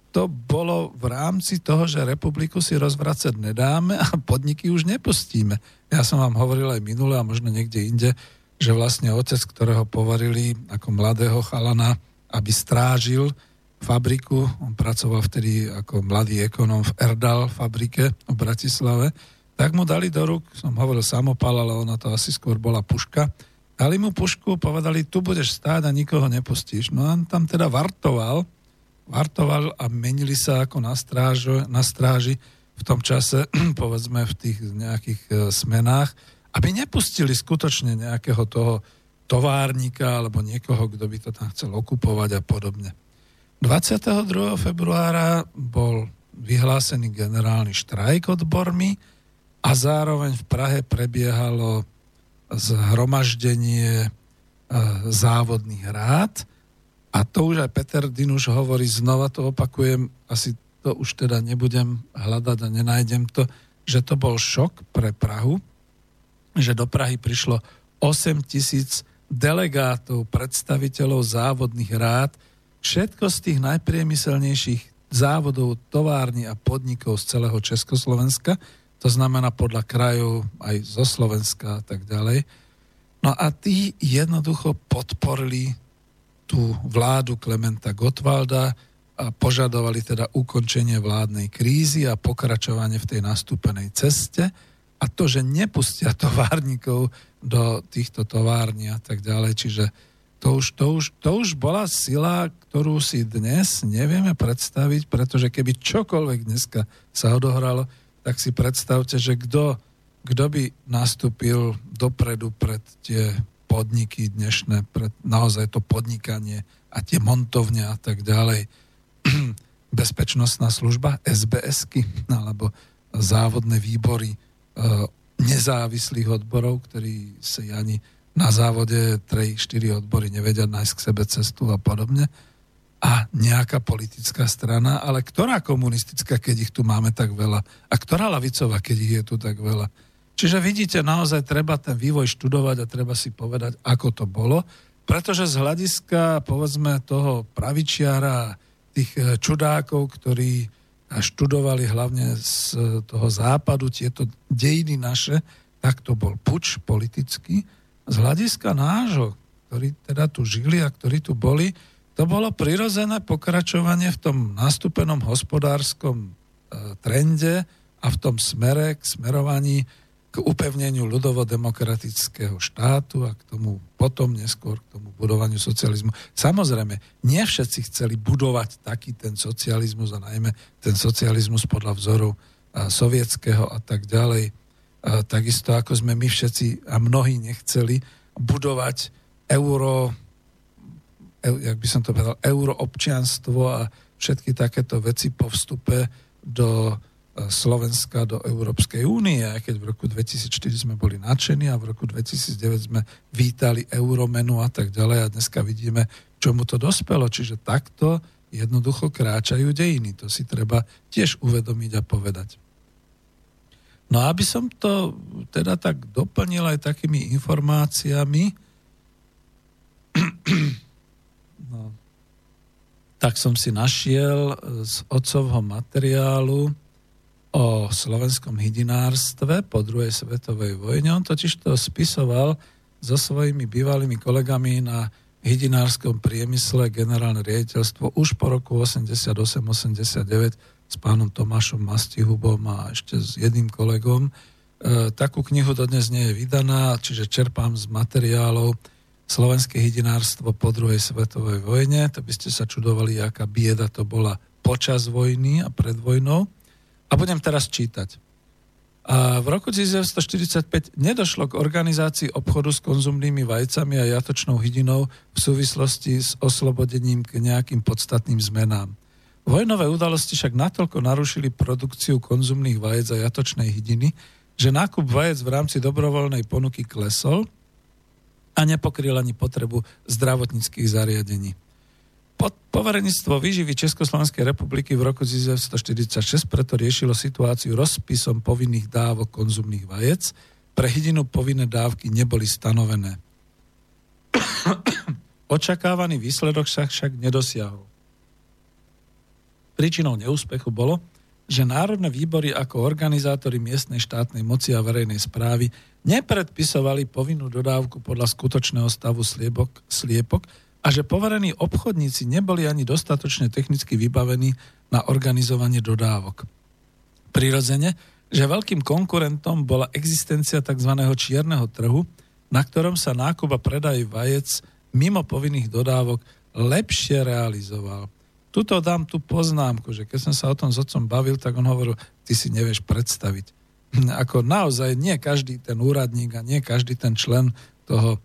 to bolo v rámci toho, že republiku si rozvracať nedáme a podniky už nepustíme. Ja som vám hovoril aj minule a možno niekde inde, že vlastne otec, ktorého povarili ako mladého chalana, aby strážil fabriku, on pracoval vtedy ako mladý ekonom v Erdal fabrike v Bratislave, tak mu dali do rúk, som hovoril samopal, ale ona to asi skôr bola puška, dali mu pušku, povedali, tu budeš stáť a nikoho nepustíš. No a on tam teda vartoval, vartoval a menili sa ako na, stráž, na stráži v tom čase, povedzme v tých nejakých e, smenách, aby nepustili skutočne nejakého toho továrnika alebo niekoho, kto by to tam chcel okupovať a podobne. 22. februára bol vyhlásený generálny štrajk odbormi a zároveň v Prahe prebiehalo zhromaždenie e, závodných rád a to už aj Peter Dinuš hovorí, znova to opakujem, asi to už teda nebudem hľadať a nenájdem to, že to bol šok pre Prahu, že do Prahy prišlo 8 tisíc delegátov, predstaviteľov závodných rád, všetko z tých najpriemyselnejších závodov, továrny a podnikov z celého Československa, to znamená podľa krajov aj zo Slovenska a tak ďalej. No a tí jednoducho podporili tú vládu Klementa Gotwalda a požadovali teda ukončenie vládnej krízy a pokračovanie v tej nastúpenej ceste a to, že nepustia továrnikov do týchto tovární a tak ďalej. Čiže to už, to, už, to už bola sila, ktorú si dnes nevieme predstaviť, pretože keby čokoľvek dneska sa odohralo, tak si predstavte, že kto by nastúpil dopredu pred tie podniky dnešné, naozaj to podnikanie a tie montovne a tak ďalej. Bezpečnostná služba, SBSky, alebo závodné výbory e, nezávislých odborov, ktorí si ani na závode 3-4 odbory nevedia nájsť k sebe cestu a podobne. A nejaká politická strana, ale ktorá komunistická, keď ich tu máme tak veľa? A ktorá lavicová, keď ich je tu tak veľa? Čiže vidíte, naozaj treba ten vývoj študovať a treba si povedať, ako to bolo, pretože z hľadiska, povedzme, toho pravičiara, tých eh, čudákov, ktorí študovali hlavne z toho západu tieto dejiny naše, tak to bol puč politický, z hľadiska nášho, ktorí teda tu žili a ktorí tu boli, to bolo prirodzené pokračovanie v tom nastúpenom hospodárskom e, trende a v tom smere k smerovaní k upevneniu ľudovo-demokratického štátu a k tomu potom neskôr k tomu budovaniu socializmu. Samozrejme, nie všetci chceli budovať taký ten socializmus a najmä ten socializmus podľa vzorov sovietského a tak ďalej takisto ako sme my všetci a mnohí nechceli budovať euro, jak by som to povedal, euroobčianstvo a všetky takéto veci po vstupe do e, Slovenska do Európskej únie, aj keď v roku 2004 sme boli nadšení a v roku 2009 sme vítali euromenu a tak ďalej a dneska vidíme, čomu to dospelo. Čiže takto jednoducho kráčajú dejiny. To si treba tiež uvedomiť a povedať. No aby som to teda tak doplnil aj takými informáciami, no, tak som si našiel z otcovho materiálu o slovenskom hydinárstve po druhej svetovej vojne. On totiž to spisoval so svojimi bývalými kolegami na hydinárskom priemysle generálne riaditeľstvo už po roku 88-89 s pánom Tomášom Mastihubom a ešte s jedným kolegom. E, takú knihu dodnes nie je vydaná, čiže čerpám z materiálov Slovenské hydinárstvo po druhej svetovej vojne. To by ste sa čudovali, aká bieda to bola počas vojny a pred vojnou. A budem teraz čítať. A v roku 1945 nedošlo k organizácii obchodu s konzumnými vajcami a jatočnou hydinou v súvislosti s oslobodením k nejakým podstatným zmenám. Vojnové udalosti však natoľko narušili produkciu konzumných vajec a jatočnej hydiny, že nákup vajec v rámci dobrovoľnej ponuky klesol a nepokryl ani potrebu zdravotníckých zariadení. Po, po Poverenictvo výživy Československej republiky v roku 1946 preto riešilo situáciu rozpisom povinných dávok konzumných vajec. Pre hydinu povinné dávky neboli stanovené. Očakávaný výsledok sa však nedosiahol. Príčinou neúspechu bolo, že národné výbory ako organizátori miestnej štátnej moci a verejnej správy nepredpisovali povinnú dodávku podľa skutočného stavu sliepok, sliepok a že poverení obchodníci neboli ani dostatočne technicky vybavení na organizovanie dodávok. Prirodzene, že veľkým konkurentom bola existencia tzv. čierneho trhu, na ktorom sa nákup a predaj vajec mimo povinných dodávok lepšie realizoval. Tuto dám tú poznámku, že keď som sa o tom s otcom bavil, tak on hovoril, ty si nevieš predstaviť. Ako naozaj nie každý ten úradník a nie každý ten člen toho,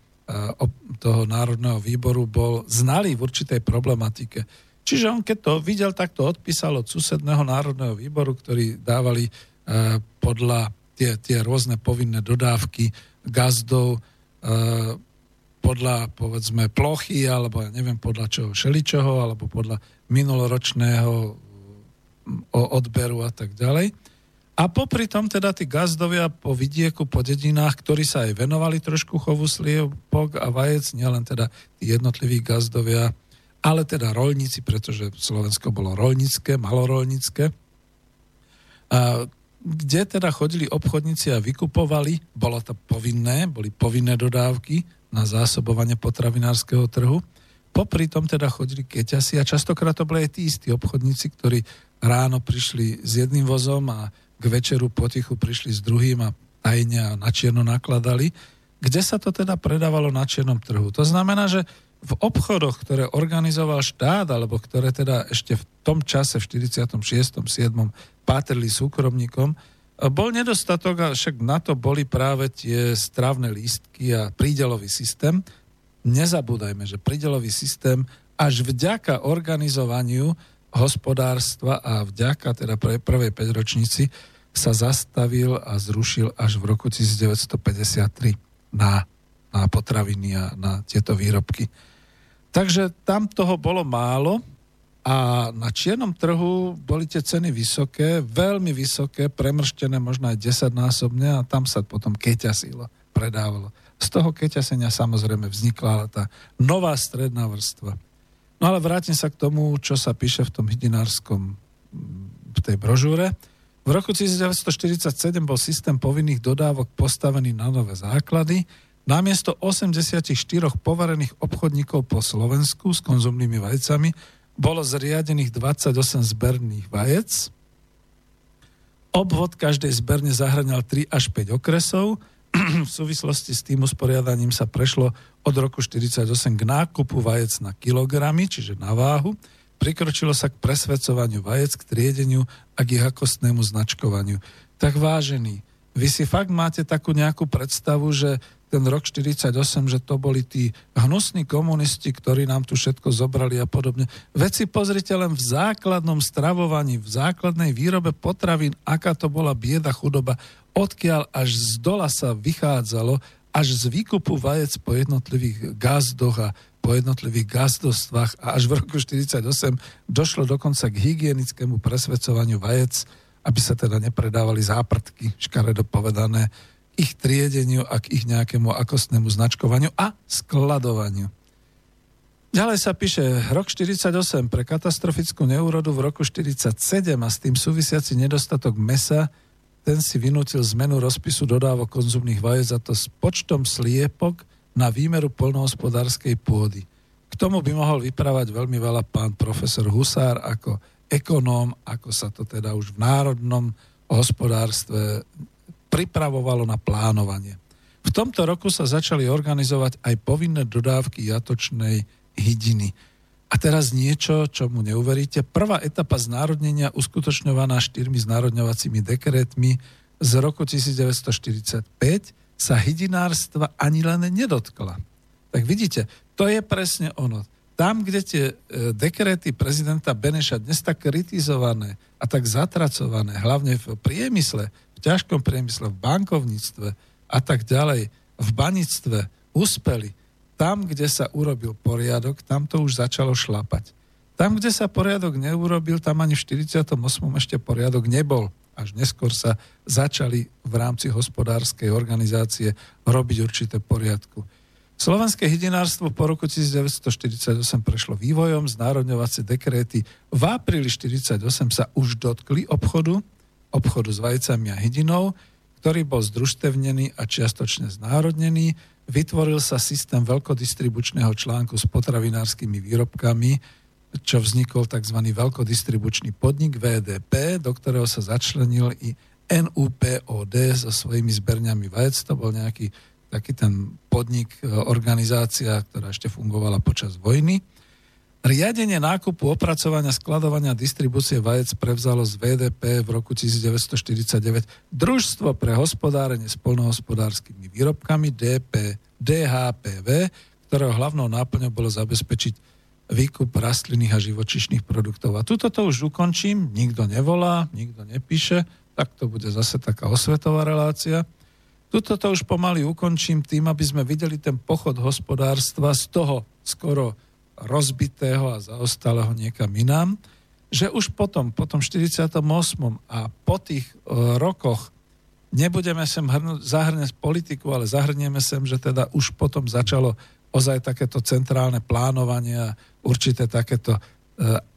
toho národného výboru bol znalý v určitej problematike. Čiže on keď to videl, tak to odpísal od susedného národného výboru, ktorí dávali eh, podľa tie, tie rôzne povinné dodávky gazdov eh, podľa, povedzme, plochy, alebo ja neviem, podľa čoho, šeličoho, alebo podľa minuloročného odberu a tak ďalej. A popri tom teda tí gazdovia po vidieku, po dedinách, ktorí sa aj venovali trošku chovu sliepok a vajec, nielen teda tí jednotliví gazdovia, ale teda rolníci, pretože Slovensko bolo rolnícke, malorolnícke, a kde teda chodili obchodníci a vykupovali, bolo to povinné, boli povinné dodávky na zásobovanie potravinárskeho trhu, popri tom teda chodili keťasi a častokrát to boli aj tí istí obchodníci, ktorí ráno prišli s jedným vozom a k večeru potichu prišli s druhým a tajne a na čierno nakladali. Kde sa to teda predávalo na čiernom trhu? To znamená, že v obchodoch, ktoré organizoval štát, alebo ktoré teda ešte v tom čase, v 46. 7. patrili súkromníkom, bol nedostatok a však na to boli práve tie strávne lístky a prídelový systém, nezabúdajme, že pridelový systém až vďaka organizovaniu hospodárstva a vďaka teda prvej 5 ročníci sa zastavil a zrušil až v roku 1953 na, na potraviny a na tieto výrobky. Takže tam toho bolo málo a na čiernom trhu boli tie ceny vysoké, veľmi vysoké, premrštené možno aj 10 násobne a tam sa potom keťasilo, predávalo. Z toho keťasenia samozrejme vznikla tá nová stredná vrstva. No ale vrátim sa k tomu, čo sa píše v tom hydinárskom v tej brožúre. V roku 1947 bol systém povinných dodávok postavený na nové základy. Namiesto 84 poverených obchodníkov po Slovensku s konzumnými vajcami bolo zriadených 28 zberných vajec. Obvod každej zberne zahrňal 3 až 5 okresov v súvislosti s tým usporiadaním sa prešlo od roku 48 k nákupu vajec na kilogramy, čiže na váhu. Prikročilo sa k presvedcovaniu vajec, k triedeniu a k ich akostnému značkovaniu. Tak vážený, vy si fakt máte takú nejakú predstavu, že ten rok 48, že to boli tí hnusní komunisti, ktorí nám tu všetko zobrali a podobne. Veď si pozrite len v základnom stravovaní, v základnej výrobe potravín, aká to bola bieda, chudoba, odkiaľ až z dola sa vychádzalo, až z výkupu vajec po jednotlivých gazdoch a po jednotlivých gazdostvách a až v roku 48 došlo dokonca k hygienickému presvedcovaniu vajec, aby sa teda nepredávali záprtky, škaredo povedané, ich triedeniu a k ich nejakému akostnému značkovaniu a skladovaniu. Ďalej sa píše, rok 48 pre katastrofickú neurodu v roku 47 a s tým súvisiaci nedostatok mesa, ten si vynútil zmenu rozpisu dodávok konzumných vajec a to s počtom sliepok na výmeru polnohospodárskej pôdy. K tomu by mohol vyprávať veľmi veľa pán profesor Husár ako ekonóm, ako sa to teda už v národnom hospodárstve pripravovalo na plánovanie. V tomto roku sa začali organizovať aj povinné dodávky jatočnej hydiny. A teraz niečo, čo mu neuveríte. Prvá etapa znárodnenia uskutočňovaná štyrmi znárodňovacími dekretmi z roku 1945 sa hydinárstva ani len nedotkla. Tak vidíte, to je presne ono. Tam, kde tie e, dekrety prezidenta Beneša dnes tak kritizované a tak zatracované, hlavne v priemysle, ťažkom priemysle, v bankovníctve a tak ďalej, v banictve uspeli. Tam, kde sa urobil poriadok, tam to už začalo šlapať. Tam, kde sa poriadok neurobil, tam ani v 48. ešte poriadok nebol. Až neskôr sa začali v rámci hospodárskej organizácie robiť určité poriadku. Slovenské hydinárstvo po roku 1948 prešlo vývojom, znárodňovacie dekréty v apríli 1948 sa už dotkli obchodu, obchodu s vajcami a hydinou, ktorý bol združstevnený a čiastočne znárodnený. Vytvoril sa systém veľkodistribučného článku s potravinárskymi výrobkami, čo vznikol tzv. veľkodistribučný podnik VDP, do ktorého sa začlenil i NUPOD so svojimi zberňami vajec. To bol nejaký taký ten podnik, e, organizácia, ktorá ešte fungovala počas vojny. Riadenie nákupu, opracovania, skladovania a distribúcie vajec prevzalo z VDP v roku 1949 Družstvo pre hospodárenie s polnohospodárskymi výrobkami DP, DHPV, ktorého hlavnou náplňou bolo zabezpečiť výkup rastlinných a živočišných produktov. A tuto to už ukončím, nikto nevolá, nikto nepíše, tak to bude zase taká osvetová relácia. Tuto to už pomaly ukončím tým, aby sme videli ten pochod hospodárstva z toho skoro rozbitého a zaostalého niekam inám, že už potom, po tom 48. a po tých e, rokoch nebudeme sem hrnúť, zahrňať politiku, ale zahrnieme sem, že teda už potom začalo ozaj takéto centrálne plánovanie a určité takéto e,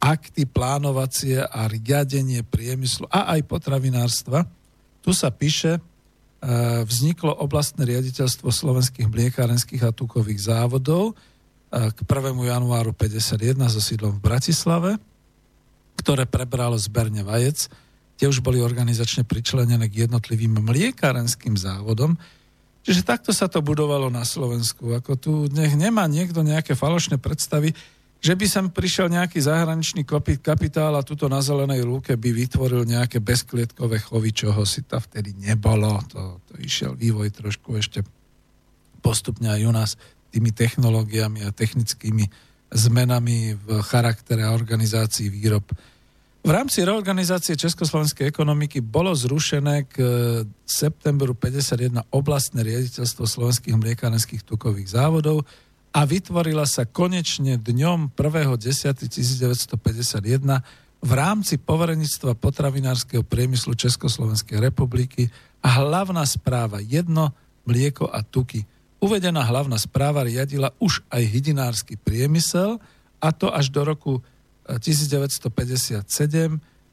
akty plánovacie a riadenie priemyslu a aj potravinárstva. Tu sa píše, e, vzniklo oblastné riaditeľstvo slovenských mliekárenských a tukových závodov e, k 1. januáru 51 so sídlom v Bratislave, ktoré prebralo zberne vajec. Tie už boli organizačne pričlenené k jednotlivým mliekárenským závodom, Čiže takto sa to budovalo na Slovensku. Ako tu nech nemá niekto nejaké falošné predstavy, že by sem prišiel nejaký zahraničný kapitál a tuto na zelenej lúke by vytvoril nejaké bezklietkové chovy, čoho si to vtedy nebolo. To, to išiel vývoj trošku ešte postupne aj u nás tými technológiami a technickými zmenami v charaktere a organizácii výrob. V rámci reorganizácie československej ekonomiky bolo zrušené k e, septembru 51 oblastné riaditeľstvo slovenských mliekárenských tukových závodov a vytvorila sa konečne dňom 1.10.1951 v rámci poverenictva potravinárskeho priemyslu Československej republiky a hlavná správa jedno, mlieko a tuky. Uvedená hlavná správa riadila už aj hydinársky priemysel a to až do roku 1957,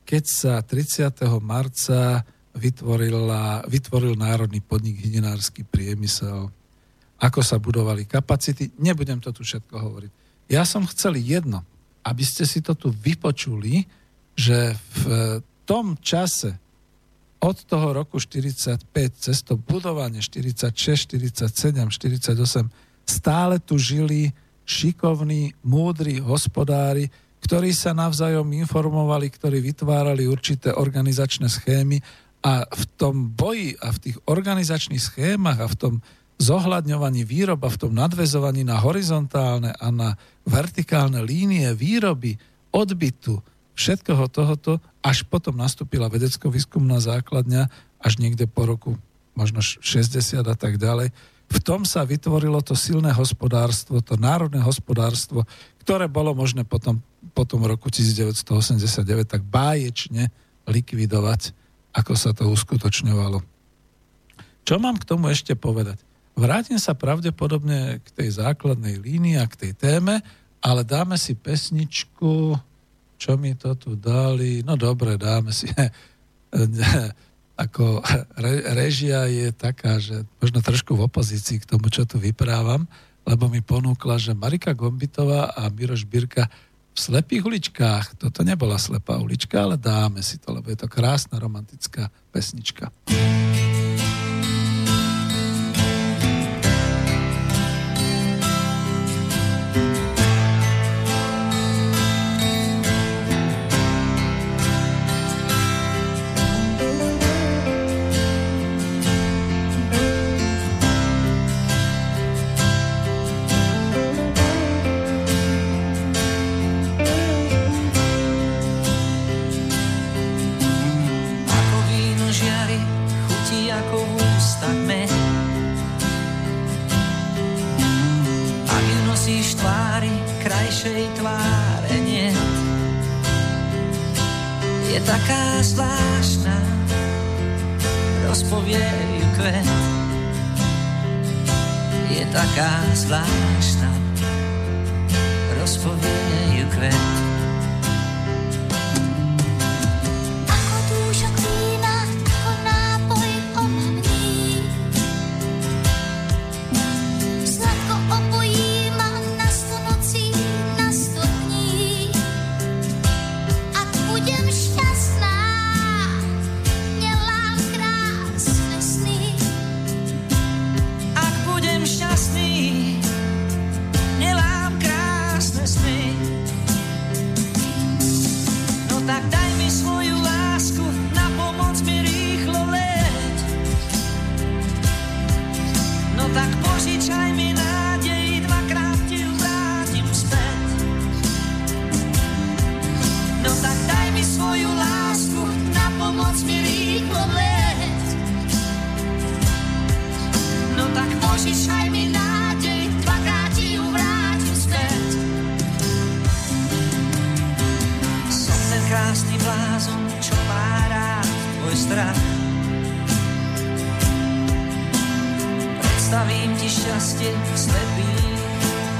keď sa 30. marca vytvorila, vytvoril Národný podnik hydinársky priemysel. Ako sa budovali kapacity, nebudem to tu všetko hovoriť. Ja som chcel jedno, aby ste si to tu vypočuli, že v tom čase od toho roku 45 cez to budovanie 46, 47, 48 stále tu žili šikovní, múdri hospodári, ktorí sa navzájom informovali, ktorí vytvárali určité organizačné schémy a v tom boji a v tých organizačných schémach a v tom zohľadňovaní výrob a v tom nadvezovaní na horizontálne a na vertikálne línie výroby, odbytu, všetkého tohoto, až potom nastúpila vedecko-výskumná základňa až niekde po roku možno 60 a tak ďalej. V tom sa vytvorilo to silné hospodárstvo, to národné hospodárstvo, ktoré bolo možné potom po roku 1989 tak báječne likvidovať, ako sa to uskutočňovalo. Čo mám k tomu ešte povedať? Vrátim sa pravdepodobne k tej základnej línii a k tej téme, ale dáme si pesničku, čo mi to tu dali, no dobre, dáme si, ako re, režia je taká, že možno trošku v opozícii k tomu, čo tu vyprávam, lebo mi ponúkla, že Marika Gombitová a Miroš Birka v slepých uličkách. Toto nebola slepá ulička, ale dáme si to, lebo je to krásna romantická pesnička.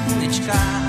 Máme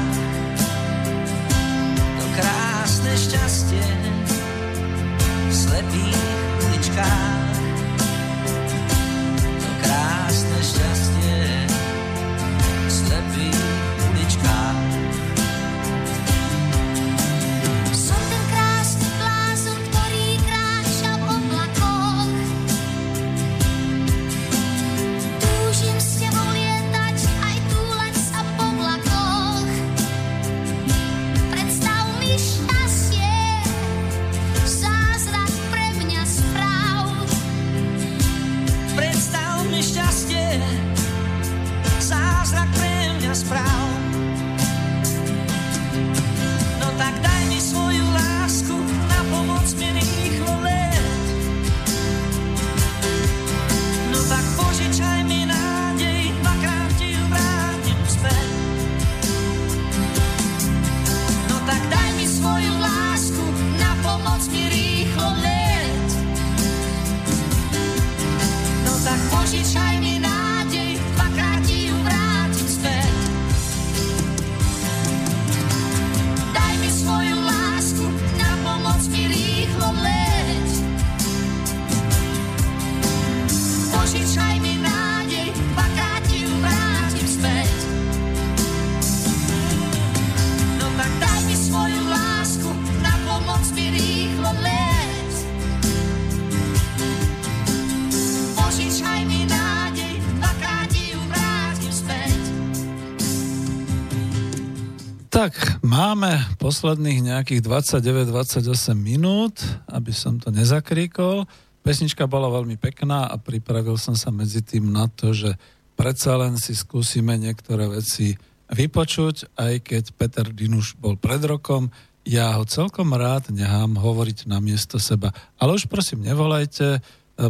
posledných nejakých 29-28 minút, aby som to nezakríkol. Pesnička bola veľmi pekná a pripravil som sa medzi tým na to, že predsa len si skúsime niektoré veci vypočuť, aj keď Peter Dinuš bol pred rokom. Ja ho celkom rád nechám hovoriť na miesto seba. Ale už prosím, nevolajte.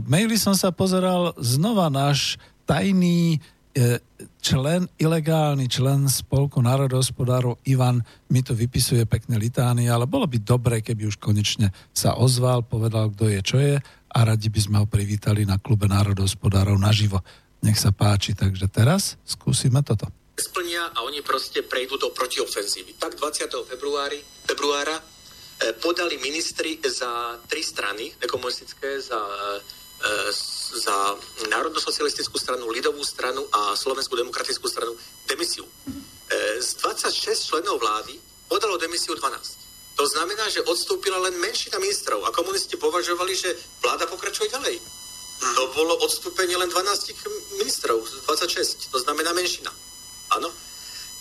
Maily som sa pozeral, znova náš tajný člen, ilegálny člen spolku národohospodárov Ivan mi to vypisuje pekne litány, ale bolo by dobre, keby už konečne sa ozval, povedal, kto je, čo je a radi by sme ho privítali na klube národohospodárov naživo. Nech sa páči, takže teraz skúsime toto. Splnia a oni proste prejdú do protiofenzívy. Tak 20. Februári, februára eh, podali ministri za tri strany, nekomunistické, za eh, za Národno-socialistickú stranu, Lidovú stranu a Slovenskú demokratickú stranu demisiu. E, z 26 členov vlády podalo demisiu 12. To znamená, že odstúpila len menšina ministrov a komunisti považovali, že vláda pokračuje ďalej. To bolo odstúpenie len 12 ministrov z 26, to znamená menšina. Áno.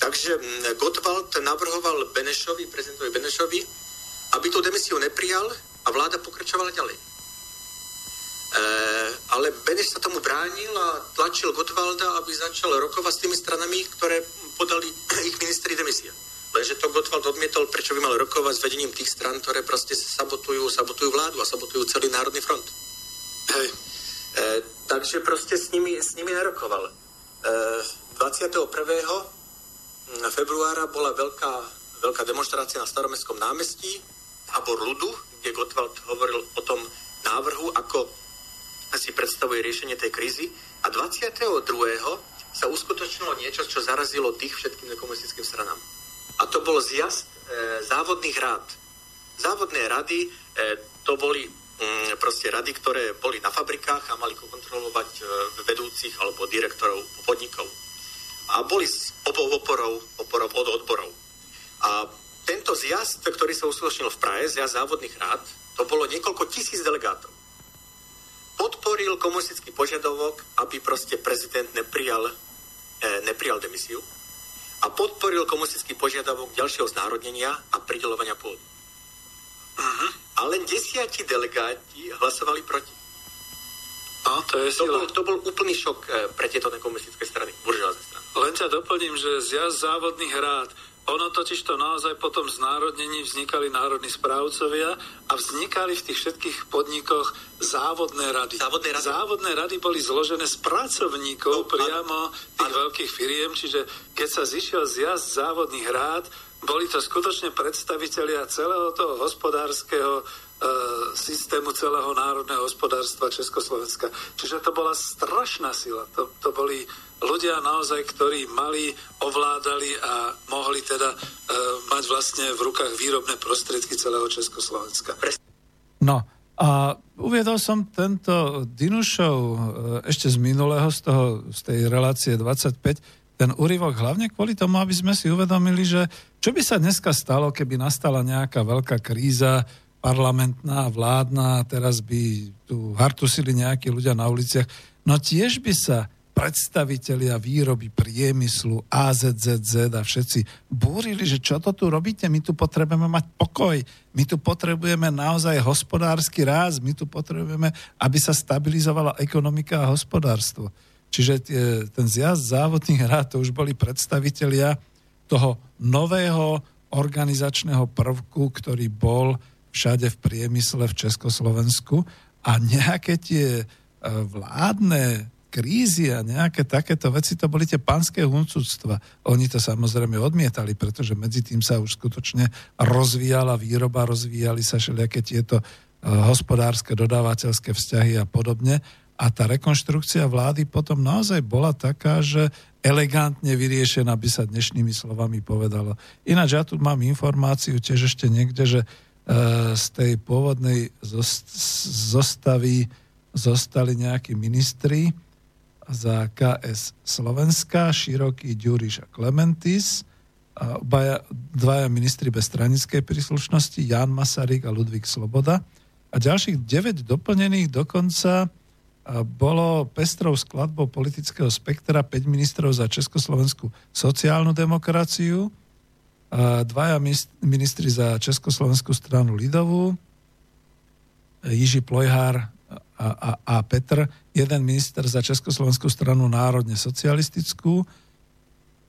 Takže Gottwald navrhoval Benešovi, prezidentovi Benešovi, aby tú demisiu neprijal a vláda pokračovala ďalej. Eh, ale Beneš sa tomu bránil a tlačil Gotwalda, aby začal rokovať s tými stranami, ktoré podali ich ministri demisia. Lenže to Gotwald odmietol, prečo by mal rokovať s vedením tých stran, ktoré proste sabotujú, sabotujú vládu a sabotujú celý národný front. E, takže proste s nimi, s nimi nerokoval. E, 21. februára bola veľká, veľká demonstrácia na Staromestskom námestí, tábor ľudu, kde Gottwald hovoril o tom návrhu, ako si predstavuje riešenie tej krízy. A 22. sa uskutočnilo niečo, čo zarazilo tých všetkým nekomunistickým stranám. A to bol zjazd e, závodných rád. Závodné rady, e, to boli mm, proste rady, ktoré boli na fabrikách a mali kontrolovať e, vedúcich alebo direktorov podnikov. A boli s obou oporov, oporov od odborov. A tento zjazd, ktorý sa uskutočnil v Prahe, zjazd závodných rád, to bolo niekoľko tisíc delegátov. Podporil komunistický požiadavok, aby proste prezident neprijal, e, neprijal demisiu a podporil komunistický požiadavok ďalšieho znárodnenia a pridelovania pôdy. Uh-huh. A len desiatí delegáti hlasovali proti. No, to, je to, bol, to bol úplný šok e, pre tieto nekomunistické strany, buržoázne strany. Len ťa doplním, že zjazd závodných rád ono totiž to naozaj potom z národnení vznikali národní správcovia a vznikali v tých všetkých podnikoch závodné rady. Závodné rady, závodné rady boli zložené z pracovníkov no, priamo tých ano. veľkých firiem, čiže keď sa zišiel zjazd závodných rád, boli to skutočne predstavitelia celého toho hospodárskeho E, systému celého národného hospodárstva Československa. Čiže to bola strašná sila. To, to boli ľudia naozaj, ktorí mali, ovládali a mohli teda e, mať vlastne v rukách výrobné prostriedky celého Československa. No a uviedol som tento Dinušov e, ešte z minulého, z, toho, z tej relácie 25, ten úryvok hlavne kvôli tomu, aby sme si uvedomili, že čo by sa dneska stalo, keby nastala nejaká veľká kríza, parlamentná, vládna, teraz by tu hartusili nejakí ľudia na uliciach, no tiež by sa predstavitelia výroby priemyslu, AZZZ a všetci búrili, že čo to tu robíte, my tu potrebujeme mať pokoj, my tu potrebujeme naozaj hospodársky ráz, my tu potrebujeme, aby sa stabilizovala ekonomika a hospodárstvo. Čiže tie, ten zjazd závodných rád, to už boli predstavitelia toho nového organizačného prvku, ktorý bol všade v priemysle v Československu. A nejaké tie e, vládne krízy a nejaké takéto veci, to boli tie panské huncúctva. Oni to samozrejme odmietali, pretože medzi tým sa už skutočne rozvíjala výroba, rozvíjali sa všelijaké tieto e, hospodárske, dodávateľské vzťahy a podobne. A tá rekonštrukcia vlády potom naozaj bola taká, že elegantne vyriešená, by sa dnešnými slovami povedalo. Ináč ja tu mám informáciu tiež ešte niekde, že Eh, z tej pôvodnej zostavy zostali nejakí ministri za KS Slovenska, Široký, Ďuriš a Klementis, a obaja, dvaja ministri bez stranickej príslušnosti, Jan Masaryk a Ludvík Sloboda. A ďalších 9 doplnených dokonca bolo pestrou skladbou politického spektra 5 ministrov za Československú sociálnu demokraciu, dvaja ministri za Československú stranu Lidovú, Jiži Plojhár a, a, a Petr, jeden minister za Československú stranu národne socialistickú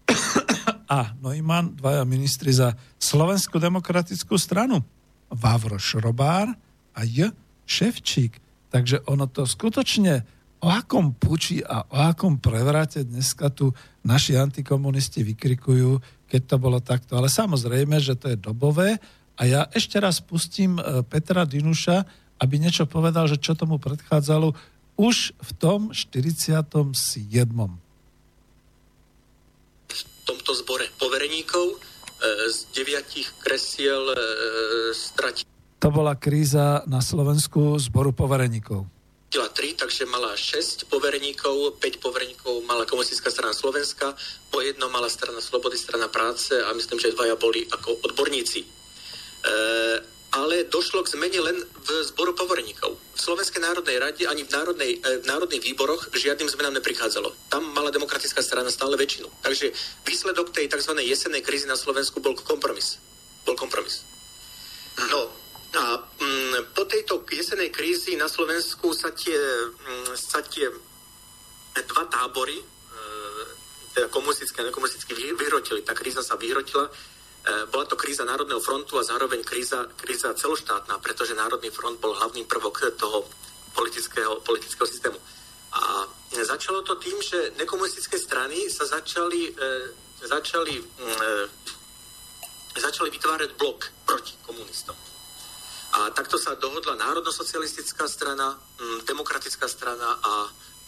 a Neumann, dvaja ministri za Slovenskú demokratickú stranu. Vavro Šrobár a J. Ševčík. Takže ono to skutočne o akom puči a o akom prevrate dneska tu naši antikomunisti vykrikujú, keď to bolo takto. Ale samozrejme, že to je dobové. A ja ešte raz pustím e, Petra Dinuša, aby niečo povedal, že čo tomu predchádzalo už v tom 47. V tomto zbore povereníkov e, z deviatich kresiel e, stratí. To bola kríza na Slovensku zboru povereníkov platila 3, takže mala 6 poverníkov, 5 poverníkov mala komunistická strana Slovenska, po jedno mala strana Slobody, strana práce a myslím, že dvaja boli ako odborníci. E, ale došlo k zmene len v zboru poverníkov. V Slovenskej národnej rade ani v, národnej, e, v národných výboroch žiadnym zmenám neprichádzalo. Tam mala demokratická strana stále väčšinu. Takže výsledok tej tzv. jesennej krízy na Slovensku bol kompromis. Bol kompromis. No, a mm, po tejto jesenej krízi na Slovensku sa tie, mm, sa tie dva tábory, e, teda komunistické a nekomunistické, vyhrotili. Tá kríza sa vyhrotila. E, bola to kríza Národného frontu a zároveň kríza, kríza celoštátna, pretože Národný front bol hlavným prvok toho politického, politického systému. A začalo to tým, že nekomunistické strany sa začali, e, začali, e, začali vytvárať blok proti komunistom. A takto sa dohodla národnosocialistická strana, mm, demokratická strana a,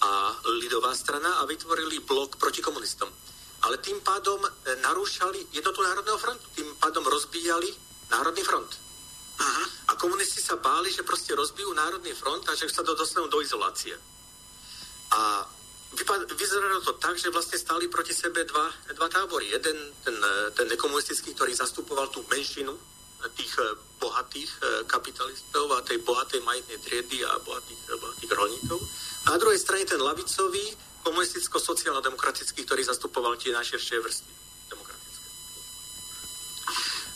a lidová strana a vytvorili blok proti komunistom. Ale tým pádom e, narúšali jednotu Národného frontu, tým pádom rozbíjali Národný front. Aha. A komunisti sa báli, že proste rozbijú Národný front a že sa do, dostanú do izolácie. A vypad, vyzeralo to tak, že vlastne stáli proti sebe dva, dva tábory. Jeden, ten, ten nekomunistický, ktorý zastupoval tú menšinu tých eh, bohatých kapitalistov a tej bohatej majetnej triedy a bohatých, bohatých rolníkov. A na druhej strane ten lavicový, komunisticko-sociálno-demokratický, ktorý zastupoval tie najširšie vrstvy demokratické.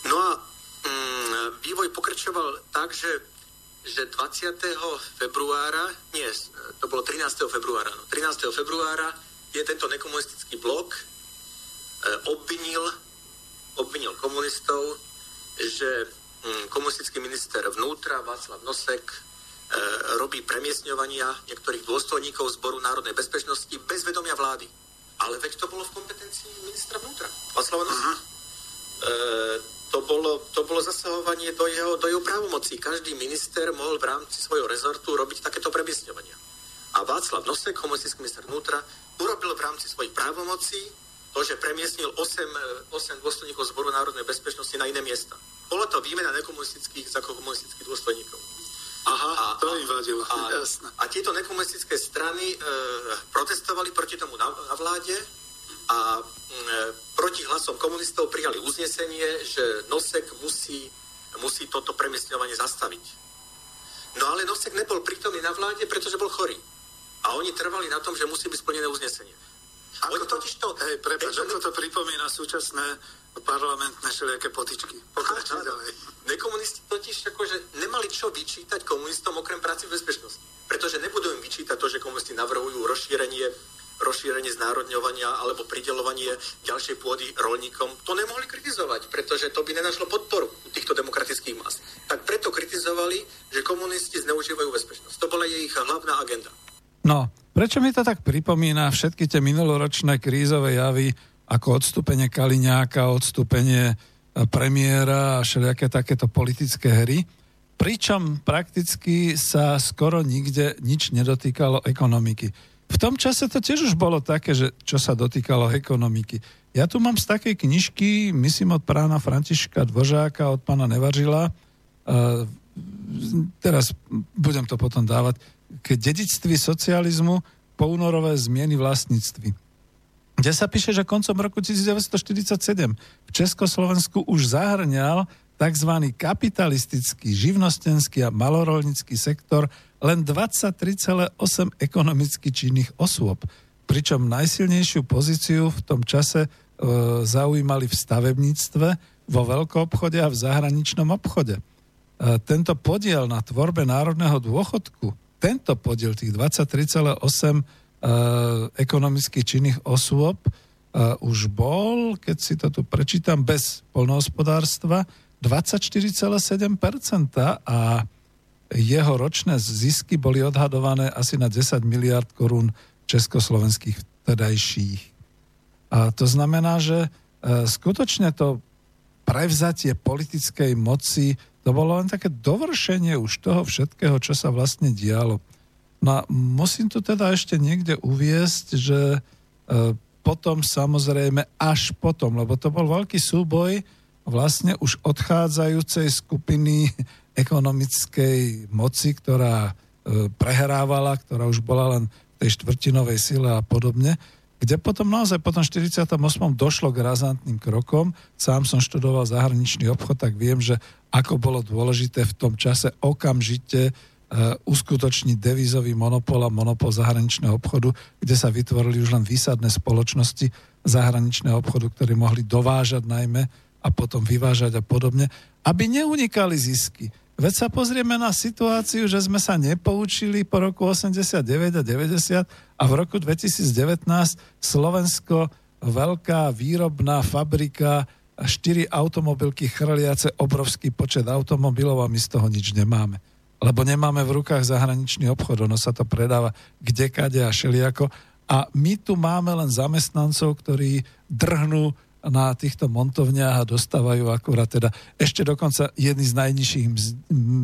No a mm, vývoj pokračoval tak, že, že 20. februára, nie, to bolo 13. februára, no, 13. februára je tento nekomunistický blok e, obvinil, obvinil komunistov že hm, komunistický minister vnútra Václav Nosek robí premiesňovania niektorých dôstojníkov Zboru národnej bezpečnosti bez vedomia vlády. Ale veď to bolo v kompetencii ministra vnútra, Václava Noseka. E, to, bolo, to bolo zasahovanie do jeho, do jeho právomocí. Každý minister mohol v rámci svojho rezortu robiť takéto premiesňovania. A Václav Nosek, komunistický minister vnútra, urobil v rámci svojich právomocí to, že premiestnil 8, 8 e, dôstojníkov Zboru národnej bezpečnosti na iné miesta. Bola to výmena nekomunistických za komunistických dôstojníkov. Aha, a, to im vadilo. A, a tieto nekomunistické strany e, protestovali proti tomu na, na vláde a e, proti hlasom komunistov prijali uznesenie, že Nosek musí, musí toto premiestňovanie zastaviť. No ale Nosek nebol prítomný na vláde, pretože bol chorý. A oni trvali na tom, že musí byť splnené uznesenie. Ako to, to, hej, prepáč, ako to pripomína súčasné parlamentné všelijaké potičky. Pokračuj ďalej. Nekomunisti totiž akože nemali čo vyčítať komunistom okrem práci v bezpečnosti. Pretože nebudú im vyčítať to, že komunisti navrhujú rozšírenie rozšírenie znárodňovania alebo pridelovanie ďalšej pôdy rolníkom, to nemohli kritizovať, pretože to by nenašlo podporu týchto demokratických mas. Tak preto kritizovali, že komunisti zneužívajú bezpečnosť. To bola ich hlavná agenda. No, Prečo mi to tak pripomína všetky tie minuloročné krízové javy, ako odstúpenie Kaliňáka, odstúpenie e, premiéra a všelijaké takéto politické hry, pričom prakticky sa skoro nikde nič nedotýkalo ekonomiky. V tom čase to tiež už bolo také, že čo sa dotýkalo ekonomiky. Ja tu mám z takej knižky, myslím od prána Františka Dvožáka, od pána Nevažila, uh, teraz budem to potom dávať, k dedictví socializmu poúnorové zmieny vlastníctví. Kde sa píše, že koncom roku 1947 v Československu už zahrňal tzv. kapitalistický, živnostenský a malorolnický sektor len 23,8 ekonomicky činných osôb, pričom najsilnejšiu pozíciu v tom čase e, zaujímali v stavebníctve, vo veľkoobchode a v zahraničnom obchode. E, tento podiel na tvorbe národného dôchodku tento podiel tých 23,8 uh, e, ekonomicky činných osôb uh, už bol, keď si to tu prečítam, bez polnohospodárstva 24,7% a jeho ročné zisky boli odhadované asi na 10 miliard korún československých vtedajších. A to znamená, že uh, skutočne to prevzatie politickej moci to bolo len také dovršenie už toho všetkého, čo sa vlastne dialo. No a musím tu teda ešte niekde uviesť, že e, potom samozrejme, až potom, lebo to bol veľký súboj vlastne už odchádzajúcej skupiny ekonomickej moci, ktorá e, prehrávala, ktorá už bola len v tej štvrtinovej sile a podobne kde potom naozaj po tom 48. došlo k razantným krokom. Sám som študoval zahraničný obchod, tak viem, že ako bolo dôležité v tom čase okamžite uskutočniť devizový monopol a monopol zahraničného obchodu, kde sa vytvorili už len výsadné spoločnosti zahraničného obchodu, ktoré mohli dovážať najmä a potom vyvážať a podobne, aby neunikali zisky. Veď sa pozrieme na situáciu, že sme sa nepoučili po roku 89 a 90 a v roku 2019 Slovensko veľká výrobná fabrika, štyri automobilky chrliace obrovský počet automobilov a my z toho nič nemáme. Lebo nemáme v rukách zahraničný obchod, ono sa to predáva kde, kade a šeliako. A my tu máme len zamestnancov, ktorí drhnú na týchto montovniach a dostávajú akurát teda ešte dokonca jedný z najnižších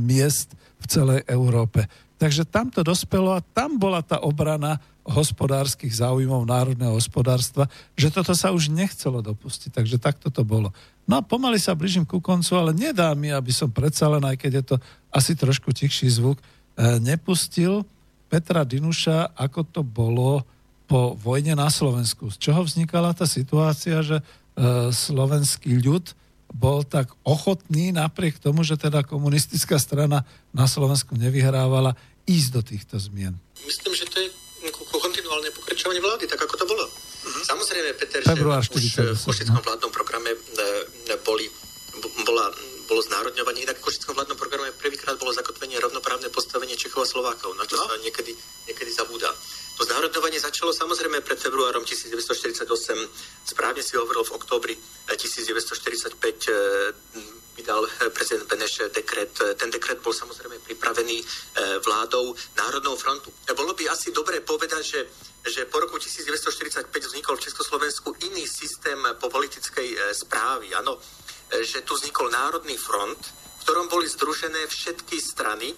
miest v celej Európe. Takže tam to dospelo a tam bola tá obrana hospodárskych záujmov národného hospodárstva, že toto sa už nechcelo dopustiť. Takže takto to bolo. No a pomaly sa blížim ku koncu, ale nedá mi, aby som predsa len, aj keď je to asi trošku tichší zvuk, eh, nepustil Petra Dinuša, ako to bolo po vojne na Slovensku. Z čoho vznikala tá situácia, že slovenský ľud bol tak ochotný, napriek tomu, že teda komunistická strana na Slovensku nevyhrávala, ísť do týchto zmien. Myslím, že to je kontinuálne pokračovanie vlády, tak ako to bolo. Uh-huh. Samozrejme, Peter, Február že už v Košickom no. vládnom programe e, boli, bola, bolo znárodňovanie, inak v Košickom vládnom programe prvýkrát bolo zakotvenie rovnoprávne postavenie Čechov a Slovákov, na čo no. sa niekedy, niekedy zabúda. To znárodňovanie začalo samozrejme pred februárom 1948. Správne si hovoril, v októbri 1945 eh, vydal eh, prezident Beneš dekret. Ten dekret bol samozrejme pripravený eh, vládou Národnou frontu. Bolo by asi dobré povedať, že, že po roku 1945 vznikol v Československu iný systém po politickej správy. Áno, že tu vznikol Národný front, v ktorom boli združené všetky strany,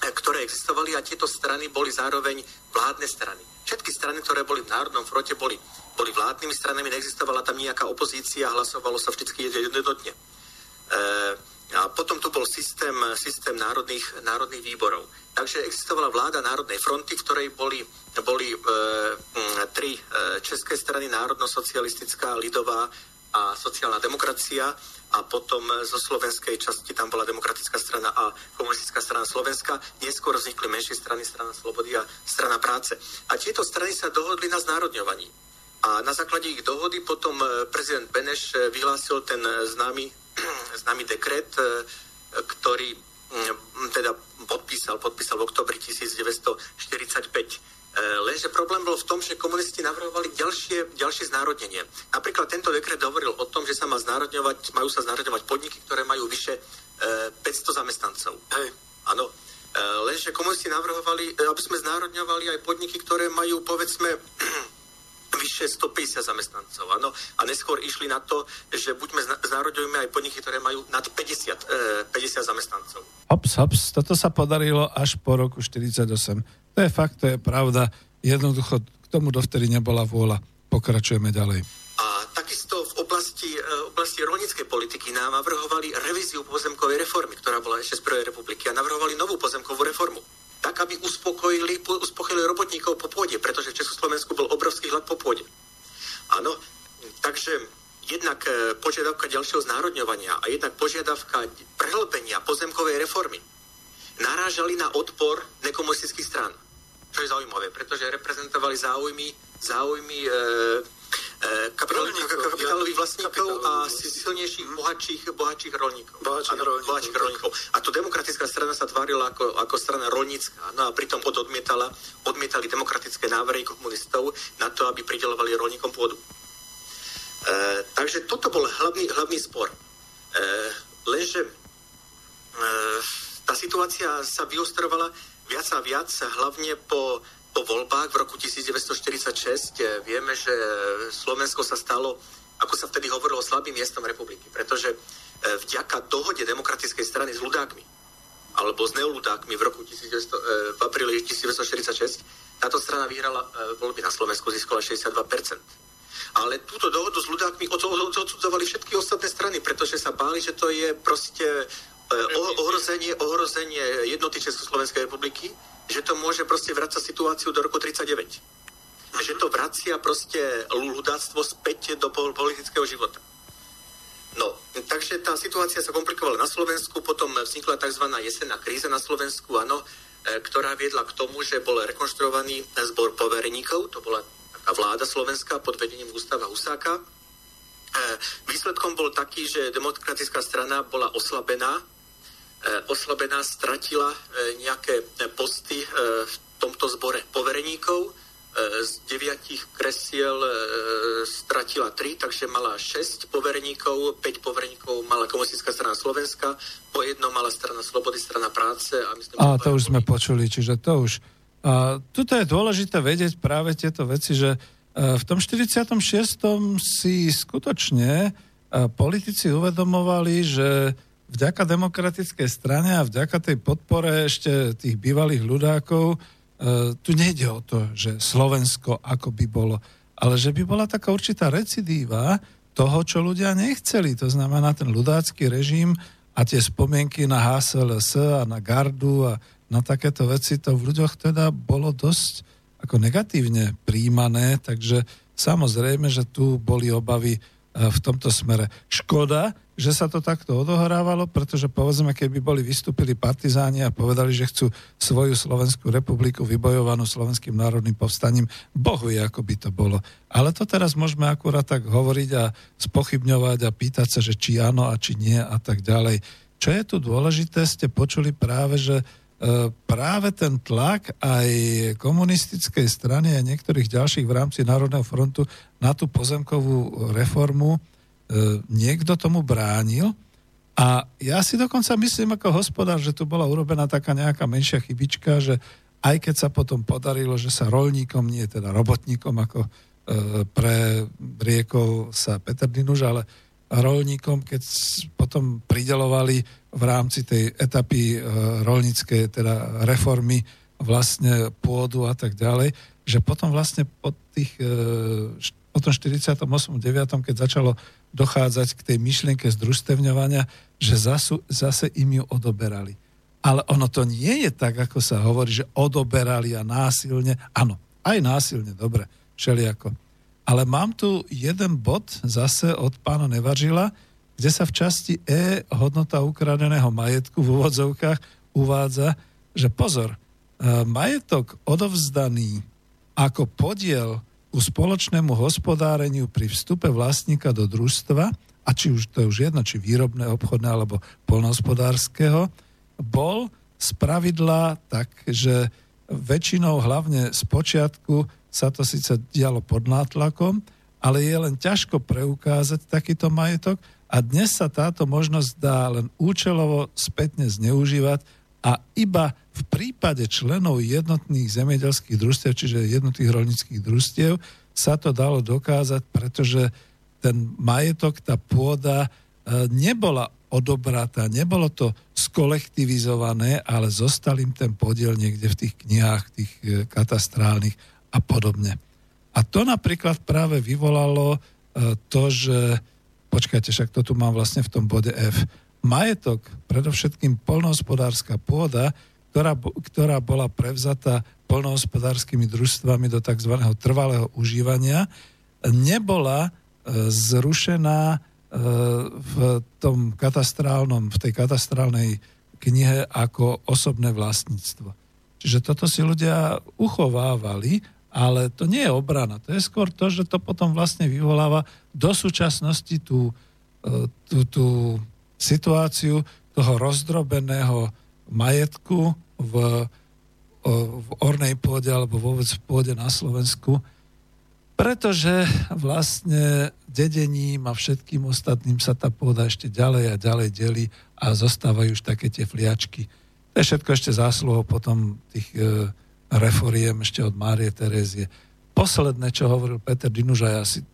ktoré existovali a tieto strany boli zároveň vládne strany. Všetky strany, ktoré boli v Národnom fronte, boli, boli vládnymi stranami, neexistovala tam nejaká opozícia, hlasovalo sa vždy jednotne. E, a potom tu bol systém, systém národných, národných výborov. Takže existovala vláda Národnej fronty, v ktorej boli, boli e, tri e, české strany, národno-socialistická, lidová a sociálna demokracia a potom zo slovenskej časti tam bola demokratická strana a komunistická strana Slovenska. Neskôr vznikli menšie strany, strana Slobody a strana práce. A tieto strany sa dohodli na znárodňovaní. A na základe ich dohody potom e, prezident Beneš e, vyhlásil ten e, známy, známy dekret, ktorý teda podpísal, podpísal v oktobri 1945 Eh, lenže problém bol v tom, že komunisti navrhovali ďalšie, ďalšie znárodnenie. Napríklad tento dekret hovoril o tom, že sa má znárodňovať, majú sa znárodňovať podniky, ktoré majú vyše e, eh, 500 zamestnancov. Hej, áno. E, lenže komunisti navrhovali, aby sme znárodňovali aj podniky, ktoré majú, povedzme, vyše 150 zamestnancov. Áno? A neskôr išli na to, že buďme znárodňujeme aj podniky, ktoré majú nad 50, e, 50 zamestnancov. Hops, hops, toto sa podarilo až po roku 48. To je fakt, to je pravda. Jednoducho k tomu dovtedy nebola vôľa. Pokračujeme ďalej. A takisto v oblasti, e, oblasti rolníckej politiky nám navrhovali revíziu pozemkovej reformy, ktorá bola ešte z prvej republiky a navrhovali novú pozemkovú reformu. Tak, aby uspokojili, uspokojili robotníkov po pôde, pretože v Československu bol obrovský hlad po pôde. Áno, takže jednak e, požiadavka ďalšieho znárodňovania a jednak požiadavka prehlbenia pozemkovej reformy narážali na odpor nekomunistických strán čo je zaujímavé, pretože reprezentovali záujmy, záujmy e, e, kapitálových vlastníkov a silnejších, bohatších, bohatších rolníkov. Bohatších rolníkov. bohatších rolníkov. A tu demokratická strana sa tvárila ako, ako strana rolnícka, no a pritom odmietala, odmietali demokratické návrhy komunistov na to, aby pridelovali rolníkom pôdu. E, takže toto bol hlavný, hlavný spor. E, lenže e, tá situácia sa vyostrovala viac a viac, hlavne po, po voľbách v roku 1946. Vieme, že Slovensko sa stalo, ako sa vtedy hovorilo, slabým miestom republiky, pretože e, vďaka dohode demokratickej strany s ľudákmi, alebo s neoludákmi v roku 1900, e, v apríli 1946, táto strana vyhrala voľby na Slovensku, získala 62%. Ale túto dohodu s ľudákmi odsudzovali všetky ostatné strany, pretože sa báli, že to je proste Eh, ohrozenie, ohrozenie jednoty Československej republiky, že to môže proste vrácať situáciu do roku 39. A že to vracia proste ľudáctvo späť do politického života. No, takže tá situácia sa komplikovala na Slovensku, potom vznikla tzv. jesenná kríza na Slovensku, áno, eh, ktorá viedla k tomu, že bol rekonštruovaný zbor povereníkov, to bola taká vláda slovenská pod vedením Gustava Husáka. Eh, výsledkom bol taký, že demokratická strana bola oslabená E, oslabená, stratila e, nejaké posty e, v tomto zbore povereníkov. Z deviatich kresiel stratila tri, takže mala 6 povereníkov, 5 povereníkov mala komunistická strana Slovenska, po jednom mala strana Slobody, strana práce. A, myslím, a to už sme počuli, čiže to už... A, tuto je dôležité vedieť práve tieto veci, že v tom 46. si skutočne politici uvedomovali, že vďaka demokratickej strane a vďaka tej podpore ešte tých bývalých ľudákov tu nejde o to, že Slovensko ako by bolo, ale že by bola taká určitá recidíva toho, čo ľudia nechceli. To znamená ten ľudácky režim a tie spomienky na HSLS a na Gardu a na takéto veci, to v ľuďoch teda bolo dosť ako negatívne príjmané, takže samozrejme, že tu boli obavy E, v tomto smere. Škoda, že sa to takto odohrávalo, pretože povedzme, keby boli vystúpili partizáni a povedali, že chcú svoju Slovenskú republiku vybojovanú slovenským národným povstaním, bohu je, ako by to bolo. Ale to teraz môžeme akurát tak hovoriť a spochybňovať a pýtať sa, že či áno a či nie a tak ďalej. Čo je tu dôležité, ste počuli práve, že E, práve ten tlak aj komunistickej strany a niektorých ďalších v rámci Národného frontu na tú pozemkovú reformu niekto tomu bránil. A ja si dokonca myslím ako hospodár, že tu bola urobená taká nejaká menšia chybička, že aj keď sa potom podarilo, že sa rolníkom, nie teda robotníkom, ako e, pre riekol sa Peter Dinuž, ale rolníkom, keď potom pridelovali v rámci tej etapy e, rolníckej teda reformy vlastne pôdu a tak ďalej, že potom vlastne po tých e, po tom 48. 9. keď začalo dochádzať k tej myšlienke združstevňovania, že zasu, zase im ju odoberali. Ale ono to nie je tak, ako sa hovorí, že odoberali a násilne. Áno, aj násilne, dobre, všelijako ale mám tu jeden bod zase od pána Nevažila, kde sa v časti E hodnota ukradeného majetku v úvodzovkách uvádza, že pozor, e, majetok odovzdaný ako podiel ku spoločnému hospodáreniu pri vstupe vlastníka do družstva, a či už to je už jedno, či výrobné, obchodné alebo polnohospodárskeho, bol z pravidla tak, že väčšinou hlavne z počiatku sa to síce dialo pod nátlakom, ale je len ťažko preukázať takýto majetok a dnes sa táto možnosť dá len účelovo spätne zneužívať a iba v prípade členov jednotných zemedelských družstiev, čiže jednotných rolnických družstiev, sa to dalo dokázať, pretože ten majetok, tá pôda e, nebola odobratá, nebolo to skolektivizované, ale zostal im ten podiel niekde v tých knihách, tých e, katastrálnych a podobne. A to napríklad práve vyvolalo e, to, že, počkajte, však to tu mám vlastne v tom bode F, majetok, predovšetkým polnohospodárska pôda, ktorá, ktorá bola prevzatá polnohospodárskymi družstvami do tzv. trvalého užívania, nebola e, zrušená e, v tom katastrálnom, v tej katastrálnej knihe ako osobné vlastníctvo. Čiže toto si ľudia uchovávali ale to nie je obrana. To je skôr to, že to potom vlastne vyvoláva do súčasnosti tú, e, tú, tú situáciu toho rozdrobeného majetku v, v ornej pôde alebo vôbec v pôde na Slovensku, pretože vlastne dedením a všetkým ostatným sa tá pôda ešte ďalej a ďalej delí a zostávajú už také tie fliačky. To je všetko ešte zásluhou potom tých e, reforiem ešte od Márie Terézie. Posledné, čo hovoril Peter Dinuža, ja si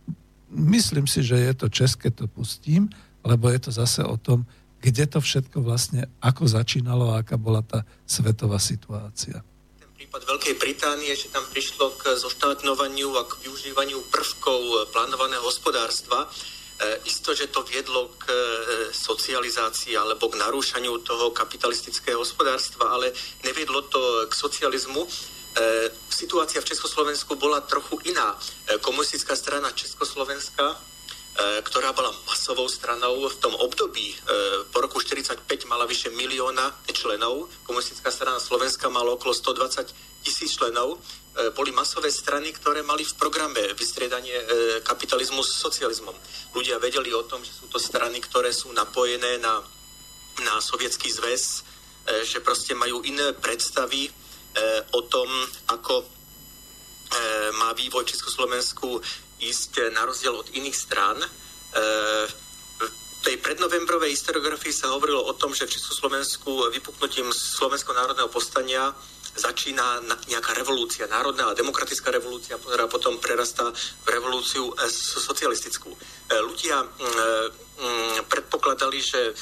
myslím si, že je to české, to pustím, lebo je to zase o tom, kde to všetko vlastne, ako začínalo a aká bola tá svetová situácia. Ten prípad Veľkej Británie, že tam prišlo k zoštátňovaniu a k využívaniu prvkov plánovaného hospodárstva, E, isto, že to viedlo k e, socializácii alebo k narúšaniu toho kapitalistického hospodárstva, ale neviedlo to k socializmu. E, situácia v Československu bola trochu iná. Komunistická strana Československa ktorá bola masovou stranou v tom období po roku 45 mala vyše milióna členov. Komunistická strana Slovenska mala okolo 120 tisíc členov. E, boli masové strany, ktoré mali v programe vystriedanie e, kapitalizmu s socializmom. Ľudia vedeli o tom, že sú to strany, ktoré sú napojené na, na sovietský zväz, e, že proste majú iné predstavy o tom, ako má vývoj Československu ísť na rozdiel od iných strán. V tej prednovembrovej historiografii sa hovorilo o tom, že v Československu vypuknutím Slovensko národného postania začína nejaká revolúcia, národná a demokratická revolúcia, ktorá potom prerastá v revolúciu socialistickú. Ľudia predpokladali, že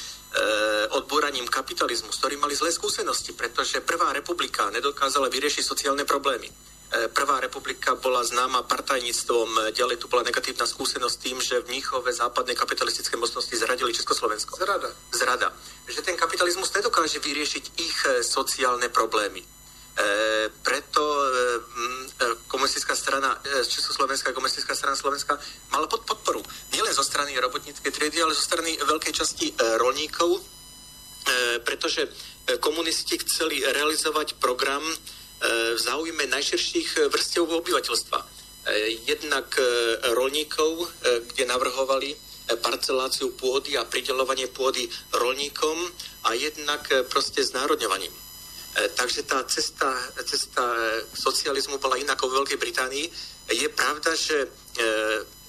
odboraním kapitalizmu, s ktorým mali zlé skúsenosti, pretože Prvá republika nedokázala vyriešiť sociálne problémy E, Prvá republika bola známa partajníctvom, ďalej tu bola negatívna skúsenosť tým, že v Níchove západné kapitalistické mocnosti zradili Československo. Zrada. Zrada. Že ten kapitalizmus nedokáže vyriešiť ich e, sociálne problémy. E, preto e, e komunistická strana e, Československá, komunistická strana Slovenska mala pod podporu. Nielen zo strany robotníckej triedy, ale zo strany veľkej časti e, rolníkov, e, pretože komunisti chceli realizovať program v záujme najširších vrstiev obyvateľstva. E, jednak e, rolníkov, e, kde navrhovali parceláciu pôdy a pridelovanie pôdy rolníkom a jednak proste znárodňovaním. Takže tá cesta, cesta socializmu bola inak vo Veľkej Británii. Je pravda, že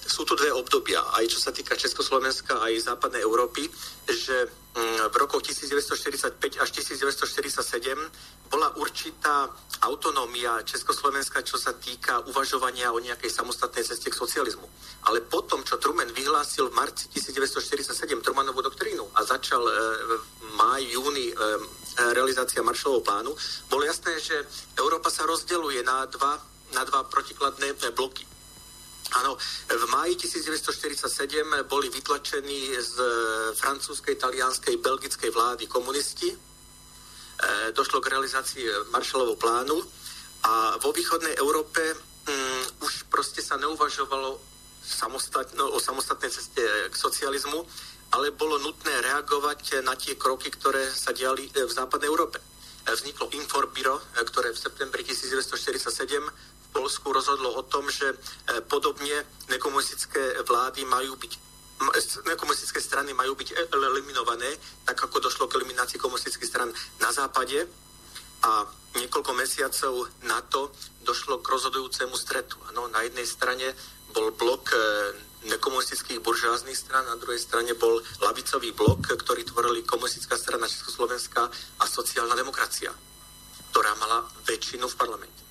sú tu dve obdobia, aj čo sa týka Československa, aj západnej Európy, že v rokoch 1945 až 1947 bola určitá autonómia Československa, čo sa týka uvažovania o nejakej samostatnej ceste k socializmu. Ale potom, čo Truman vyhlásil v marci 1947 Trumanovú doktrínu a začal e, v máj, júni e, realizácia Marshallovho plánu, bolo jasné, že Európa sa rozdeluje na dva, na dva protikladné bloky. Áno, v máji 1947 boli vytlačení z francúzskej, talianskej, belgickej vlády komunisti. E, došlo k realizácii Marshallovho plánu a vo východnej Európe um, už proste sa neuvažovalo samostatno, o samostatnej ceste k socializmu, ale bolo nutné reagovať na tie kroky, ktoré sa diali v západnej Európe. Vzniklo Inforbiro, ktoré v septembri 1947 Polsku rozhodlo o tom, že e, podobne nekomunistické vlády majú byť nekomunistické strany majú byť eliminované, tak ako došlo k eliminácii komunistických stran na západe a niekoľko mesiacov na to došlo k rozhodujúcemu stretu. Ano, na jednej strane bol blok e, nekomunistických buržáznych stran, na druhej strane bol lavicový blok, ktorý tvorili komunistická strana Československa a sociálna demokracia, ktorá mala väčšinu v parlamente.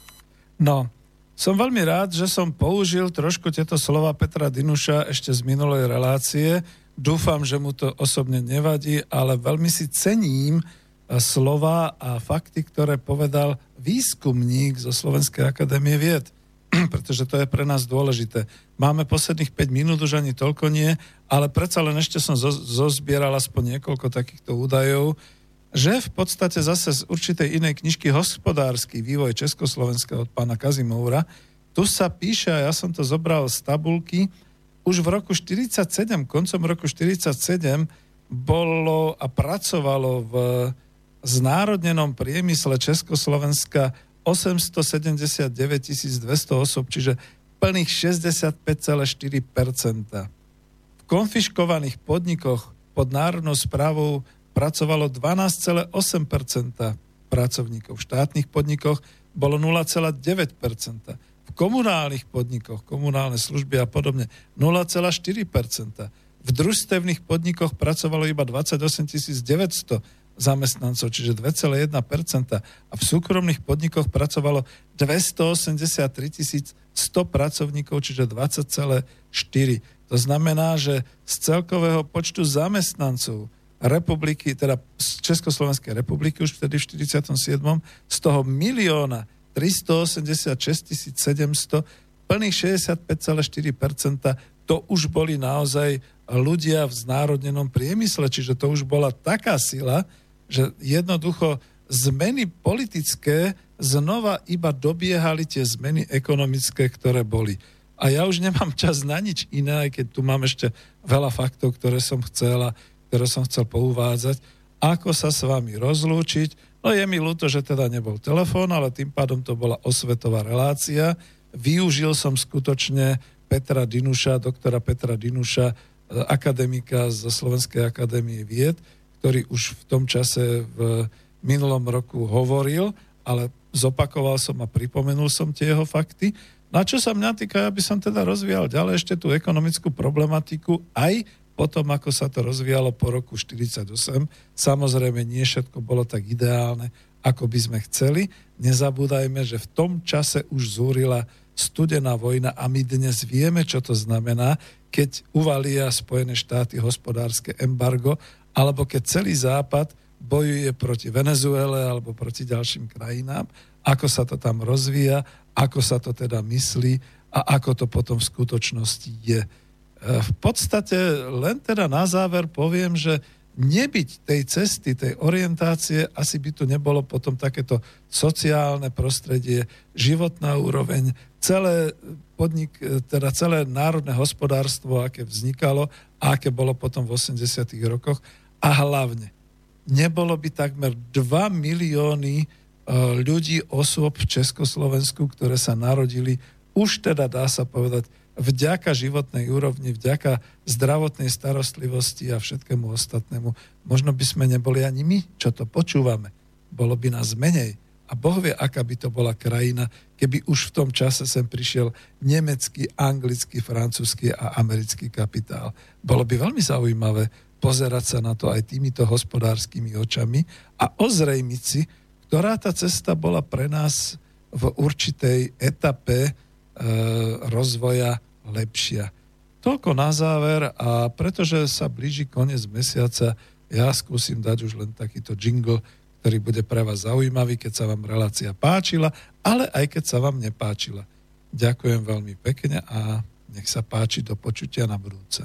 No, som veľmi rád, že som použil trošku tieto slova Petra Dinuša ešte z minulej relácie. Dúfam, že mu to osobne nevadí, ale veľmi si cením eh, slova a fakty, ktoré povedal výskumník zo Slovenskej akadémie vied, pretože to je pre nás dôležité. Máme posledných 5 minút, už ani toľko nie, ale predsa len ešte som zozbieral aspoň niekoľko takýchto údajov, že v podstate zase z určitej inej knižky Hospodársky vývoj Československa od pána Kazimoura, tu sa píše, a ja som to zobral z tabulky, už v roku 47, koncom roku 47 bolo a pracovalo v znárodnenom priemysle Československa 879 200 osob, čiže plných 65,4%. V konfiškovaných podnikoch pod národnou správou pracovalo 12,8% pracovníkov. V štátnych podnikoch bolo 0,9% V komunálnych podnikoch, komunálne služby a podobne 0,4% V družstevných podnikoch pracovalo iba 28 900 zamestnancov, čiže 2,1% a v súkromných podnikoch pracovalo 283 100 pracovníkov, čiže 20,4. To znamená, že z celkového počtu zamestnancov republiky, teda z Československej republiky už vtedy v 47. z toho milióna 386 700, plných 65,4%, to už boli naozaj ľudia v znárodnenom priemysle, čiže to už bola taká sila, že jednoducho zmeny politické znova iba dobiehali tie zmeny ekonomické, ktoré boli. A ja už nemám čas na nič iné, aj keď tu mám ešte veľa faktov, ktoré som chcela ktoré som chcel pouvádzať, ako sa s vami rozlúčiť. No je mi ľúto, že teda nebol telefón, ale tým pádom to bola osvetová relácia. Využil som skutočne Petra Dinuša, doktora Petra Dinuša, e, akademika zo Slovenskej akadémie vied, ktorý už v tom čase v minulom roku hovoril, ale zopakoval som a pripomenul som tie jeho fakty. Na čo sa mňa týka, ja by som teda rozvíjal ďalej ešte tú ekonomickú problematiku aj potom, ako sa to rozvíjalo po roku 48, samozrejme nie všetko bolo tak ideálne, ako by sme chceli. Nezabúdajme, že v tom čase už zúrila studená vojna a my dnes vieme, čo to znamená, keď uvalia Spojené štáty hospodárske embargo, alebo keď celý Západ bojuje proti Venezuele alebo proti ďalším krajinám, ako sa to tam rozvíja, ako sa to teda myslí a ako to potom v skutočnosti je. E, v podstate len teda na záver poviem, že nebyť tej cesty, tej orientácie, asi by tu nebolo potom takéto sociálne prostredie, životná úroveň, celé podnik, e, teda celé národné hospodárstvo, aké vznikalo a aké bolo potom v 80. rokoch. A hlavne, nebolo by takmer 2 milióny e, ľudí, osôb v Československu, ktoré sa narodili, už teda dá sa povedať, vďaka životnej úrovni, vďaka zdravotnej starostlivosti a všetkému ostatnému, možno by sme neboli ani my, čo to počúvame. Bolo by nás menej. A Boh vie, aká by to bola krajina, keby už v tom čase sem prišiel nemecký, anglický, francúzsky a americký kapitál. Bolo by veľmi zaujímavé pozerať sa na to aj týmito hospodárskymi očami a ozrejmiť si, ktorá tá cesta bola pre nás v určitej etape rozvoja lepšia. Toľko na záver a pretože sa blíži koniec mesiaca, ja skúsim dať už len takýto jingle, ktorý bude pre vás zaujímavý, keď sa vám relácia páčila, ale aj keď sa vám nepáčila. Ďakujem veľmi pekne a nech sa páči do počutia na budúce.